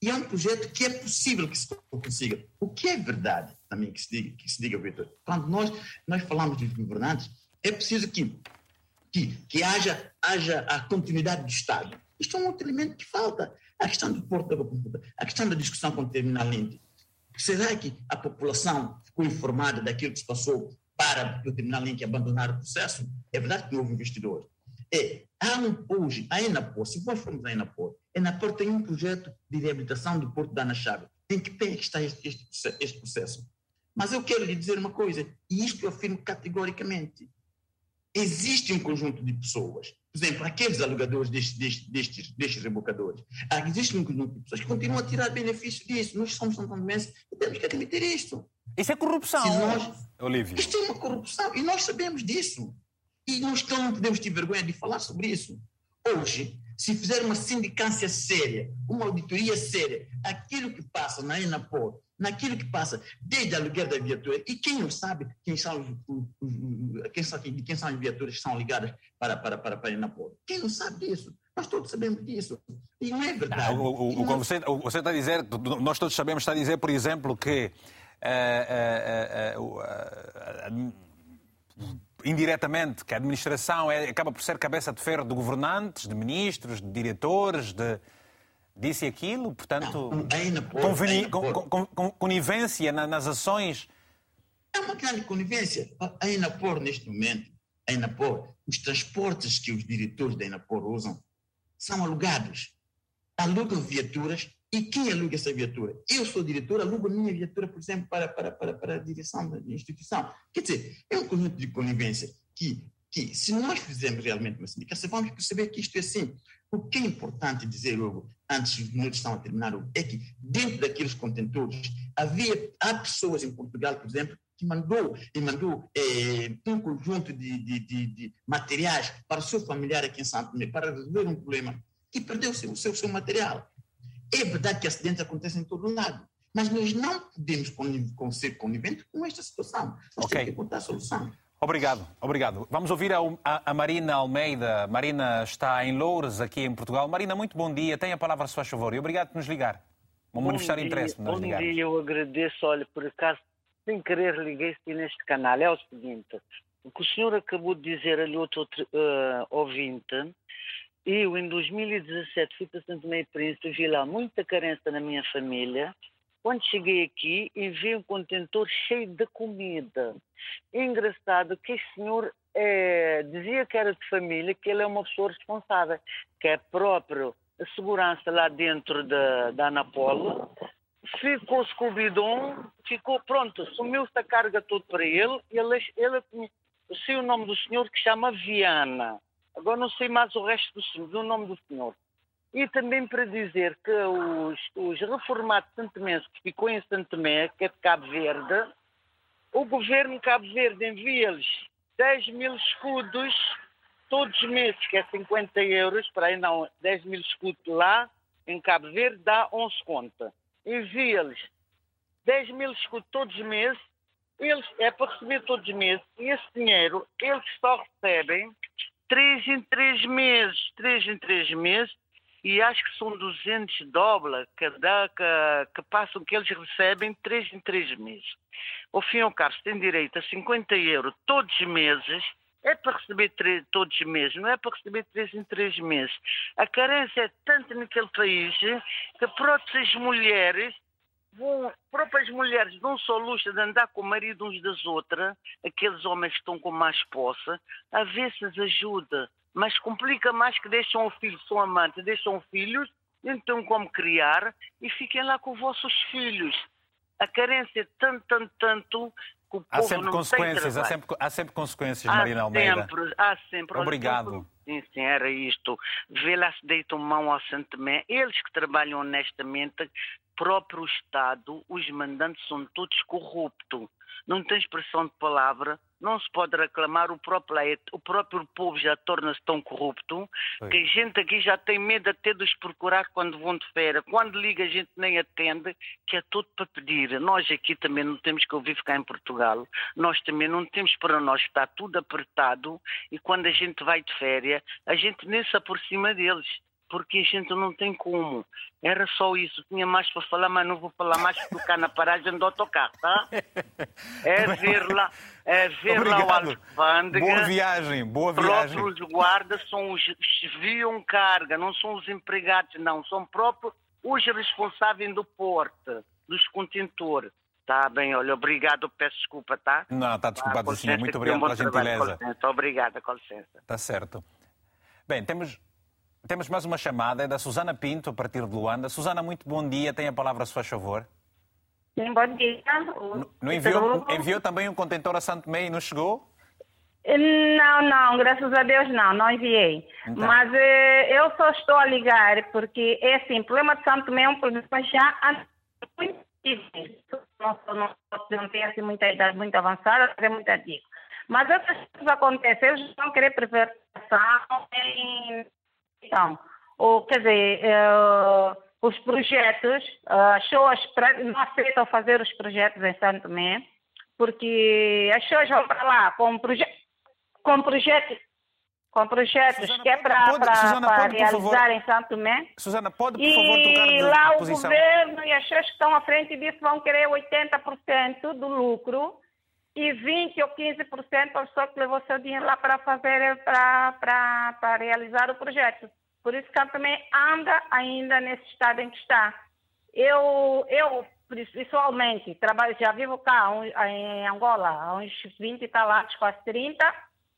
D: E é um projeto que é possível que se consiga. O que é verdade também que se diga, que se diga Vitor, quando nós, nós falamos de governantes, é preciso que, que, que haja, haja a continuidade do Estado. Isto é um outro elemento que falta. A questão do Porto da Computadora, a questão da discussão com o Terminal Lente. Será que a população ficou informada daquilo que se passou para o Terminal Link abandonar o processo? É verdade que houve investidor. É, há um, hoje, a Enapor, se nós formos a Enapor, a Enapor tem um projeto de reabilitação do Porto da Ana Chave. Em que pé está este, este, este processo? Mas eu quero lhe dizer uma coisa, e isto eu afirmo categoricamente. Existe um conjunto de pessoas, por exemplo, aqueles alugadores destes, destes, destes, destes rebocadores, ah, existe um conjunto de pessoas que continuam a tirar benefício disso. Nós somos santandenses e temos que admitir isto.
A: Isso é corrupção, nós,
D: Olívio. Isto é uma corrupção e nós sabemos disso. E nós não podemos ter vergonha de falar sobre isso. Hoje, se fizer uma sindicância séria, uma auditoria séria, aquilo que passa na Enapor, naquilo que passa desde aluguel da viatura, e quem não sabe quem são, quem de quem são as viaturas que são ligadas para, para, para, para a Enapor? Quem não sabe disso? Nós todos sabemos disso. E não é verdade.
A: o, o, o, você, você está a dizer, nós todos sabemos, está a dizer, por exemplo, que. Uh, uh, uh, indiretamente, que a administração é, acaba por ser cabeça de ferro de governantes, de ministros, de diretores, de disse aquilo, portanto, conivência nas ações.
D: É uma grande conivência. A Enapor, neste momento, a Enapor, os transportes que os diretores da Enapor usam são alugados. Alugam viaturas e quem aluga essa viatura? Eu sou diretor, alugo a minha viatura, por exemplo, para, para, para, para a direção da instituição. Quer dizer, é um conjunto de conivência que, que, se nós fizermos realmente uma sindicação, vamos perceber que isto é assim. O que é importante dizer, Hugo, antes dos minutos estão a terminar, é que dentro daqueles contentores havia, há pessoas em Portugal, por exemplo, que mandou e mandou é, um conjunto de, de, de, de, materiais para o seu familiar aqui em Santo Tomé, para resolver um problema, e perdeu o seu, o seu, seu material. É verdade que acidentes acontecem em todo lado, Mas nós não podemos ser coniventes com esta situação. Nós okay. temos que encontrar solução.
A: Obrigado, obrigado. Vamos ouvir a, a, a, Marina Almeida. Marina está em Loures, aqui em Portugal. Marina, muito bom dia. Tenha a palavra, se faz favor. E obrigado por nos ligar. Vamos manifestar dia, interesse
J: Bom
A: dia,
J: eu agradeço. Olha, por acaso, sem querer, liguei-se neste canal. É o seguinte, o que o senhor acabou de dizer ali, outro uh, ouvinte, eu, em 2017, fui para Santo Meio Príncipe, vi lá muita carência na minha família, quando cheguei aqui e vi um contentor cheio de comida. Engraçado que este senhor é, dizia que era de família, que ele é uma pessoa responsável, que é próprio a segurança lá dentro da, da Anapola. Ficou-se com o bidon, ficou pronto, sumiu-se a carga toda para ele. Ele, ele eu sei o nome do senhor que chama Viana. Agora não sei mais o resto do, do nome do senhor. E também para dizer que os, os reformados santomenses que ficou em Santo Tomé, que é de Cabo Verde, o governo de Cabo Verde envia-lhes 10 mil escudos todos os meses, que é 50 euros, para aí não, 10 mil escudos lá, em Cabo Verde, dá 11 conta. Envia-lhes 10 mil escudos todos os meses, eles, é para receber todos os meses, e esse dinheiro eles só recebem 3 em 3 meses, 3 em 3 meses, e acho que são 200 dólares que, que, que passam, que eles recebem 3 em 3 meses. Ao cabo, tem direito a 50 euros todos os meses, é para receber três, todos os meses, não é para receber três em três meses. A carência é tanto naquele país que próprias mulheres vão, próprias mulheres não só luxo de andar com o marido uns das outras, aqueles homens que estão com mais posse, a ver se as ajuda mas complica mais que deixam o filho, são amantes, deixam filhos, então como criar e fiquem lá com os vossos filhos. A carência é tanto, tanto, tanto que o
A: há
J: povo
A: sempre
J: não
A: consequências, há sempre, há sempre consequências, há Marina Almeida.
J: Sempre, há sempre.
A: Obrigado.
J: Sim, sim, era isto. Vê lá se deitam mão ao Santomé. Eles que trabalham honestamente, próprio Estado, os mandantes são todos corruptos. Não tem expressão de palavra, não se pode reclamar, o próprio, o próprio povo já torna-se tão corrupto que a gente aqui já tem medo até de os procurar quando vão de feira. Quando liga a gente nem atende, que é tudo para pedir. Nós aqui também não temos que ouvir ficar em Portugal, nós também não temos para nós, está tudo apertado e quando a gente vai de férias, a gente nem se aproxima deles porque a gente não tem como. Era só isso. Tinha mais para falar, mas não vou falar mais porque cá na paragem do autocarro, tá? É ver lá, é ver
A: Obrigado.
J: lá o alfândega.
A: Boa viagem, boa viagem.
J: Próprios guardas são os que viam carga, não são os empregados, não. São próprios os responsáveis do porte, dos contentores. Tá bem, olha, obrigado, peço desculpa, tá?
A: Não, está desculpado, tá, senhor. Muito obrigado pela gentileza.
J: Obrigada, com licença.
A: Está certo. Bem, temos temos mais uma chamada, é da Susana Pinto, a partir de Luanda. Susana, muito bom dia. Tem a palavra, se faz favor.
K: Sim, bom dia.
A: Não enviou, enviou também um contentor a Santo Meio e não chegou?
K: Não, não, graças a Deus não, não enviei. Então. Mas eh, eu só estou a ligar porque é assim, o problema de Santo Meio é um problema já muito não, não, não tem assim muita idade muito avançada, é muito antigo. Mas essas coisas acontecem, eles vão querer preservação em então, ou, quer dizer, uh, os projetos, uh, as pessoas não aceitam fazer os projetos em Santo Tomé, porque as pessoas vão para lá com, proje com projetos com projetos Susana, que é para realizar favor, em Santo Tomé.
A: Susana, pode, por favor, trocar de
K: E lá
A: posição.
K: o governo e as pessoas que estão à frente disso vão querer 80% do lucro e 20% ou 15% a pessoa que levou seu dinheiro lá para fazer, para realizar o projeto. Por isso que também anda ainda nesse estado em que está. Eu, eu pessoalmente, trabalho, já vivo cá em Angola há uns 20 e talados, quase 30.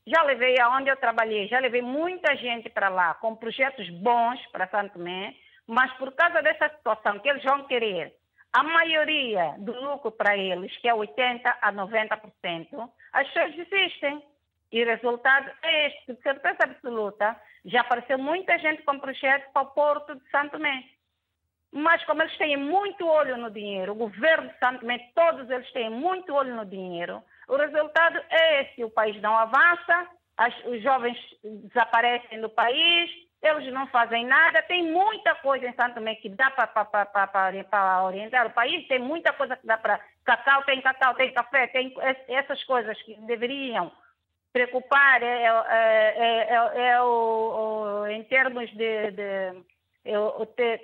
K: Já levei aonde eu trabalhei, já levei muita gente para lá, com projetos bons para Santo Tomé, mas por causa dessa situação que eles vão querer a maioria do lucro para eles, que é 80% a 90%, as pessoas desistem. E o resultado é este, de certeza absoluta. Já apareceu muita gente com projetos para o Porto de Santo Tomé. Mas como eles têm muito olho no dinheiro, o governo de Santo Tomé, todos eles têm muito olho no dinheiro, o resultado é esse, o país não avança, as, os jovens desaparecem do país eles não fazem nada. Tem muita coisa em Santo Tomé que dá para orientar o país, tem muita coisa que dá para. Cacau, tem cacau, tem café, tem essas coisas que deveriam preocupar é, é, é, é, é o, o, em termos de, de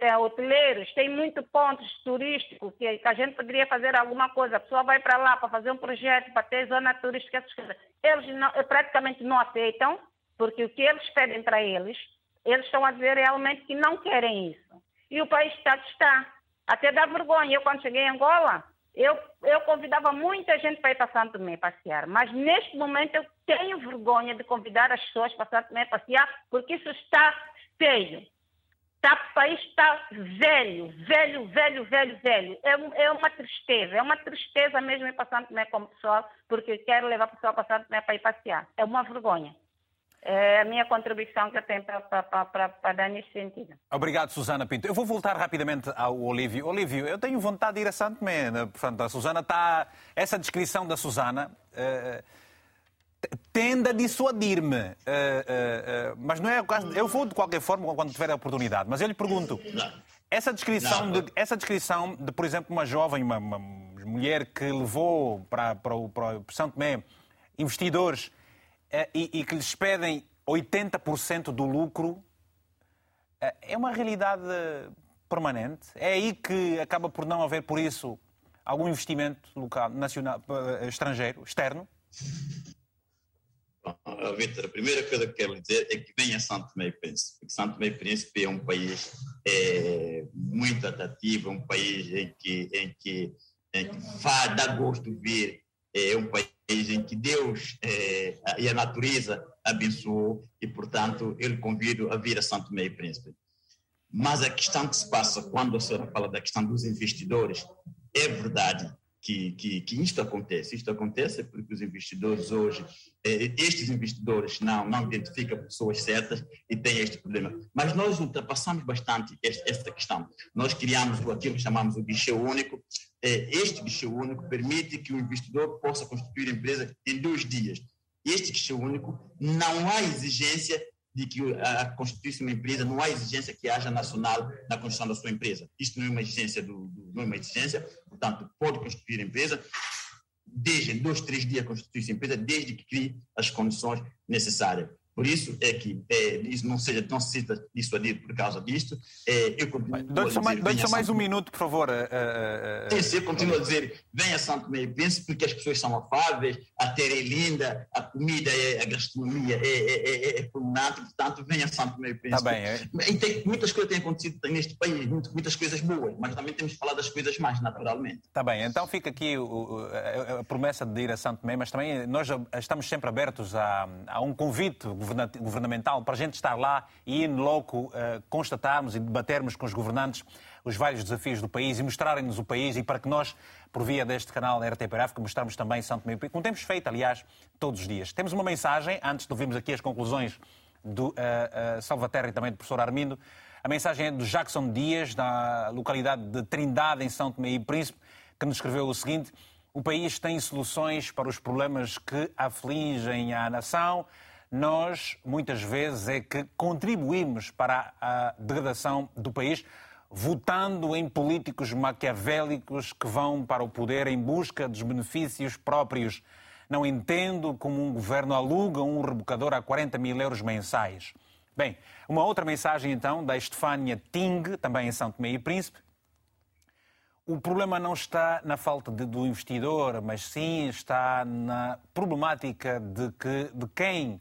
K: tem hoteleiros, tem muito pontos turísticos que, a gente poderia fazer alguma coisa. A pessoa vai para lá para fazer um projeto, para ter zona turística, essas coisas. Eles não, praticamente não aceitam, porque o que eles pedem para eles eles estão a dizer realmente que não querem isso. E o país está está. Até dá vergonha. Eu, quando cheguei em Angola, eu, eu convidava muita gente para ir para Santo Tomé passear. Mas neste momento eu tenho vergonha de convidar as pessoas para Santo Tomé passear, porque isso está feio. Está, o país está velho, velho, velho, velho, velho. É, é uma tristeza, é uma tristeza mesmo ir para Santo Tomé como pessoal, porque quero levar a pessoa para Santo Tomé para ir passear. É uma vergonha é a minha contribuição que eu tenho para dar nesse sentido.
A: Obrigado, Susana Pinto. Eu vou voltar rapidamente ao Olívio. Olívio, eu tenho vontade de ir a Santo Tomé. Né? Portanto, a Susana está... Essa descrição da Susana uh, tende a dissuadir-me. Uh, uh, mas não é o caso... Eu vou, de qualquer forma, quando tiver a oportunidade. Mas eu lhe pergunto... Essa descrição, de, essa descrição de, por exemplo, uma jovem, uma, uma mulher que levou para, para, o, para o São Tomé investidores e, e que lhes pedem 80% do lucro, eh, é uma realidade permanente? É aí que acaba por não haver, por isso, algum investimento local, nacional, estrangeiro, externo?
D: Bom, a primeira coisa que quero dizer é que venha Santo e Príncipe, porque Santo e Príncipe é um país é, muito atrativo, é um país em que, em que, em que dá gosto de vir, é um país em que Deus é, e a natureza abençoou e, portanto, eu lhe convido a vir a Santo e Príncipe. Mas a questão que se passa quando a senhora fala da questão dos investidores, é verdade que, que, que isto acontece. Isto acontece porque os investidores hoje, eh, estes investidores não, não identificam pessoas certas e têm este problema. Mas nós ultrapassamos bastante esta, questão. Nós criamos aquilo que chamamos o guichê único. Eh, este guichê único permite que o investidor possa constituir a empresa em dois dias. Este guichê único não há exigência de que a constituir uma empresa não há exigência que haja nacional na construção da sua empresa. Isto não é uma exigência do, do não é uma exigência, portanto pode constituir a empresa desde dois, três dias constituir a empresa, desde que crie as condições necessárias. Por isso é que é, isso não seja não se sinta dissuadido por causa disto. É, eu continuo
A: Dá-lhe só, mais, só mais um minuto, por favor. Uh,
D: uh, uh, eu continuo a dizer, venha Santo Meio Pense, porque as pessoas são afáveis, a terra é linda, a comida, é, a gastronomia é, é, é, é portanto, venha Santo Meio.
A: Tá bem, é.
D: E tem, muitas coisas têm acontecido neste país, muitas coisas boas, mas também temos falar das coisas mais naturalmente.
A: Está bem, então fica aqui o, a, a, promessa de ir a Santo Meio, mas também nós estamos sempre abertos a, a um convite governamental para a gente estar lá e, in loco, uh, constatarmos e debatermos com os governantes os vários desafios do país e mostrarem-nos o país e para que nós, por via deste canal da RTP mostrarmos também São Tomé como temos feito, aliás, todos os dias. Temos uma mensagem, antes de ouvirmos aqui as conclusões do uh, uh, Salvaterra e também do professor Armindo. A mensagem é do Jackson Dias, da localidade de Trindade, em São Tomé e Príncipe, que nos escreveu o seguinte: O país tem soluções para os problemas que afligem a nação nós, muitas vezes, é que contribuímos para a degradação do país, votando em políticos maquiavélicos que vão para o poder em busca dos benefícios próprios. Não entendo como um governo aluga um rebocador a 40 mil euros mensais. Bem, uma outra mensagem então da Estefânia Ting, também em São Tomé e Príncipe. O problema não está na falta de, do investidor, mas sim está na problemática de, que, de quem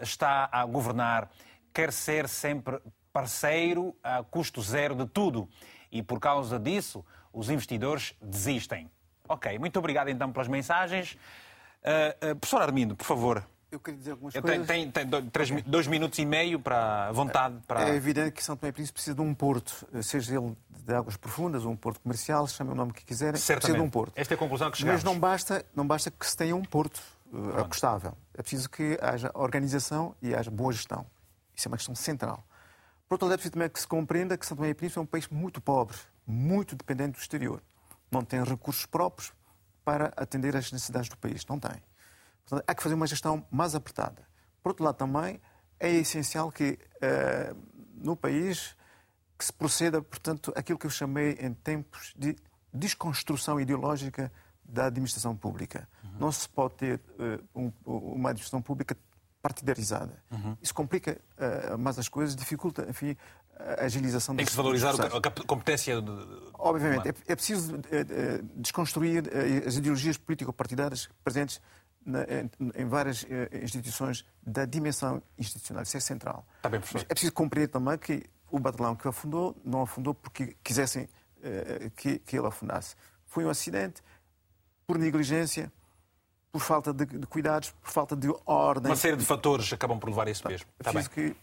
A: está a governar quer ser sempre parceiro a custo zero de tudo. E por causa disso, os investidores desistem. Ok, muito obrigado então pelas mensagens. Uh, uh, professor Armindo, por favor.
B: Eu queria dizer algumas
A: Eu
B: coisas.
A: Tem, tem, tem dois, dois, minutos e meio para vontade. Para...
B: É evidente que São Tomé e Príncipe precisa de um porto, seja ele de águas profundas ou um porto comercial, chame o nome que quiserem,
A: Certamente.
B: precisa de um porto.
A: Esta é a conclusão que chegamos.
B: Mas não basta, não basta que se tenha um porto uh, acostável. É preciso que haja organização e haja boa gestão. Isso é uma questão central. Por outro lado, é preciso também que se compreenda que São Tomé e Príncipe é um país muito pobre, muito dependente do exterior. Não tem recursos próprios para atender às necessidades do país. Não tem. Portanto, há que fazer uma gestão mais apertada. Por outro lado, também é essencial que uh, no país que se proceda, portanto, aquilo que eu chamei em tempos de desconstrução ideológica da administração pública. Uhum. Não se pode ter uh, um, uma administração pública partidarizada. Uhum. Isso complica uh, mais as coisas, dificulta, enfim, a agilização
A: Tem que se valorizar a competência. De...
B: Obviamente, é, é, preciso uh, desconstruir as ideologias político-partidárias presentes na, em, em, várias instituições da dimensão institucional. Isso é central.
A: Está bem, professor.
B: é preciso compreender também que o batalhão que afundou não afundou porque quisessem que, que ele afundasse. Foi um acidente por negligência, por falta de, de, cuidados, por falta de ordem.
A: Uma série de fatores acabam por levar a isso tá, mesmo.
B: É preciso que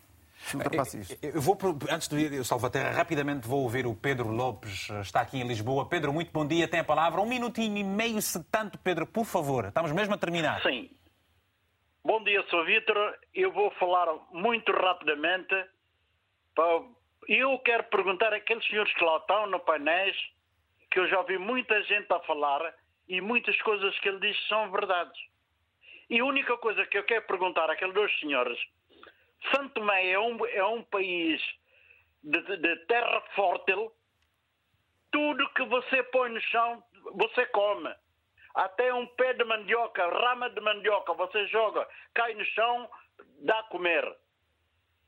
A: eu vou, antes de ir ao Salvaterra, rapidamente vou ouvir o Pedro Lopes, está aqui em Lisboa. Pedro, muito bom dia, tem a palavra. Um minutinho e meio, se tanto, Pedro, por favor. Estamos mesmo a terminar.
L: Sim. Bom dia, Sr. Vítor. Eu vou falar muito rapidamente. Eu quero perguntar àqueles senhores que lá estão no painéis, que eu já ouvi muita gente a falar e muitas coisas que ele diz são verdades. E a única coisa que eu quero perguntar àqueles dois senhores Santo Tomé é um, é um país de, de terra fértil. Tudo que você põe no chão, você come. Até um pé de mandioca, rama de mandioca, você joga, cai no chão, dá a comer.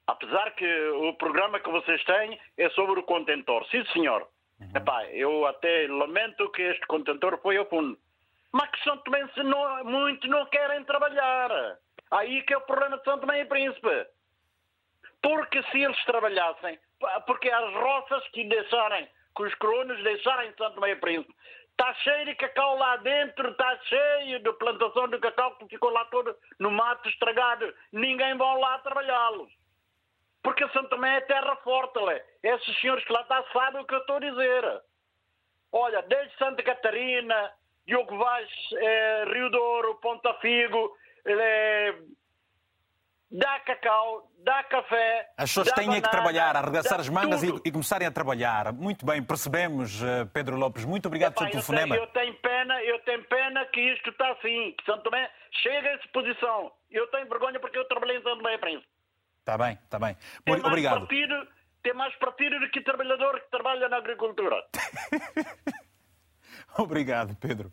L: Apesar que o programa que vocês têm é sobre o contentor. Sim, senhor. Uhum. Epá, eu até lamento que este contentor foi ao fundo. Mas que São Tomé não, muito não querem trabalhar. Aí que é o problema de São Tomé e Príncipe. Porque se eles trabalhassem, porque as roças que deixarem, que os colonos deixarem Santo Meio Príncipe, está cheio de cacau lá dentro, está cheio de plantação de cacau que ficou lá todo no mato estragado. Ninguém vai lá trabalhá-los. Porque Santo Tomé é terra forte, lé. Esses senhores que lá estão sabem o que eu estou a dizer. Olha, desde Santa Catarina, Diogo Vaz, eh, Rio Douro, Ponta Figo, eh, dá cacau, dá café.
A: As pessoas têm banana, que trabalhar, arregaçar as mangas e, e, começarem a trabalhar. Muito bem, percebemos, eh, Pedro Lopes. Muito obrigado Epá, pelo telefonema.
L: Eu tenho pena, eu tenho pena que isto está assim, que Santo Tomé chega a essa posição. Eu tenho vergonha porque eu trabalhei em Santo Tomé Príncipe.
A: Está bem, está bem. Tem obrigado.
L: Partido, tem mais partido do que trabalhador que trabalha na agricultura.
A: obrigado, Pedro.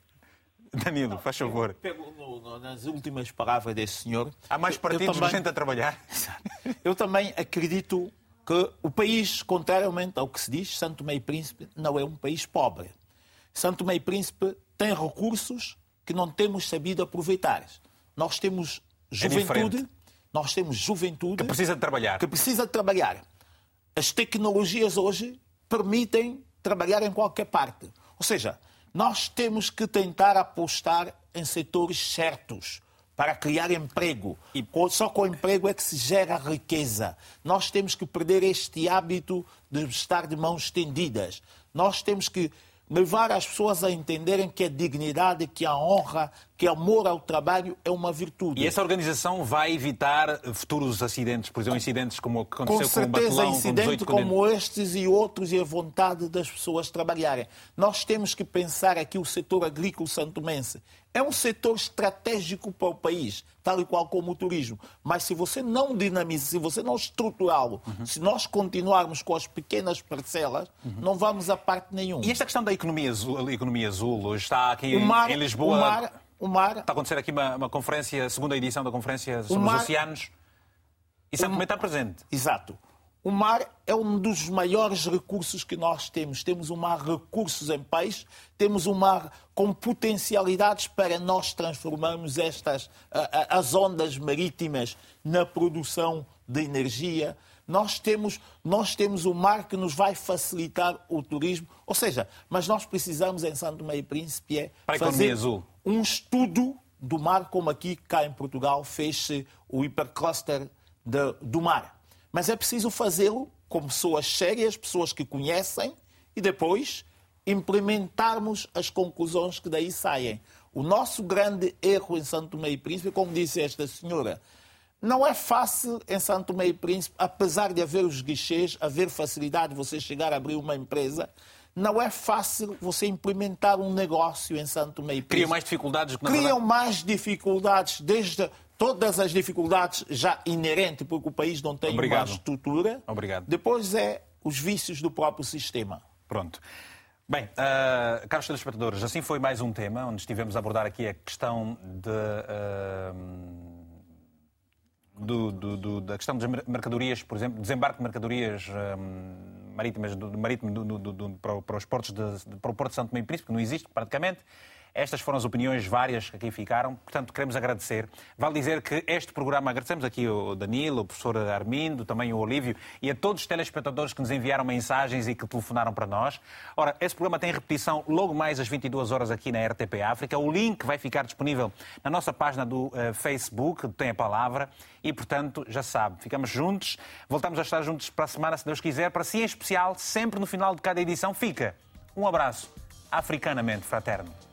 A: Danilo, faz favor.
C: Pego nas últimas palavras desse senhor.
A: Há mais partidos também, gente a trabalhar.
C: Eu também acredito que o país, contrariamente ao que se diz, Santo Meio Príncipe não é um país pobre. Santo Meio Príncipe tem recursos que não temos sabido aproveitar. Nós temos é juventude, é nós temos juventude
A: que precisa de trabalhar.
C: Que precisa de trabalhar. As tecnologias hoje permitem trabalhar em qualquer parte. Ou seja, nós temos que tentar apostar em setores certos para criar emprego. E só com emprego é que se gera riqueza. Nós temos que perder este hábito de estar de mãos estendidas. Nós temos que levar as pessoas a entenderem que a dignidade, que a honra, que amor ao trabalho é uma virtude.
A: E essa organização vai evitar futuros acidentes, por exemplo, incidentes como o que aconteceu
C: com, com o Batelão, incidentes como estes e outros e a vontade das pessoas trabalharem. Nós temos que pensar aqui o setor agrícola santomense é um setor estratégico para o país, tal e qual como o turismo. Mas se você não dinamiza, se você não estruturá-lo, uhum. se nós continuarmos com as pequenas parcelas, uhum. não vamos a parte nenhuma.
A: E esta questão da economia azul, economia azul está aqui mar, em Lisboa.
C: O mar, o mar,
A: está a acontecer aqui uma, uma conferência, a segunda edição da conferência sobre mar, os oceanos. Isso também está presente.
C: Exato. O mar é um dos maiores recursos que nós temos. Temos um mar recursos em peixe, temos um mar com potencialidades para nós transformarmos estas as ondas marítimas na produção de energia. Nós temos, nós temos o mar que nos vai facilitar o turismo. Ou seja, mas nós precisamos em Santo Meio Príncipe é fazer um estudo do mar, como aqui cá em Portugal fez-se o hipercluster de, do mar mas é preciso fazê-lo com pessoas sérias, pessoas que conhecem, e depois implementarmos as conclusões que daí saem. O nosso grande erro em Santo Meio Príncipe, como disse esta senhora, não é fácil em Santo Meio Príncipe, apesar de haver os guichês, haver facilidade de você chegar a abrir uma empresa, não é fácil você implementar um negócio em Santo Meio Príncipe.
A: Criam mais dificuldades que
C: Criam mais dificuldades, desde todas as dificuldades já inerentes, porque o país não tem
A: Obrigado.
C: uma estrutura.
A: Obrigado.
C: Depois é os vícios do próprio sistema.
A: Pronto. Bem, uh, caros telespectadores, assim foi mais um tema onde estivemos a abordar aqui a questão de. Uh, do, do, do, da questão das mercadorias, por exemplo, desembarque de mercadorias um, marítimas do, marítimo para, para, os portos de, para o Porto de Santo e Príncipe, que não existe praticamente. Estas foram as opiniões várias que aqui ficaram, portanto, queremos agradecer. Vale dizer que este programa, agradecemos aqui o Danilo, o professor Armindo, também o Olívio e a todos os telespectadores que nos enviaram mensagens e que telefonaram para nós. Ora, esse programa tem repetição logo mais às 22 horas aqui na RTP África. O link vai ficar disponível na nossa página do uh, Facebook, Tem a Palavra, e, portanto, já sabe, ficamos juntos. Voltamos a estar juntos para a semana, se Deus quiser, para si em especial, sempre no final de cada edição, fica um abraço africanamente fraterno.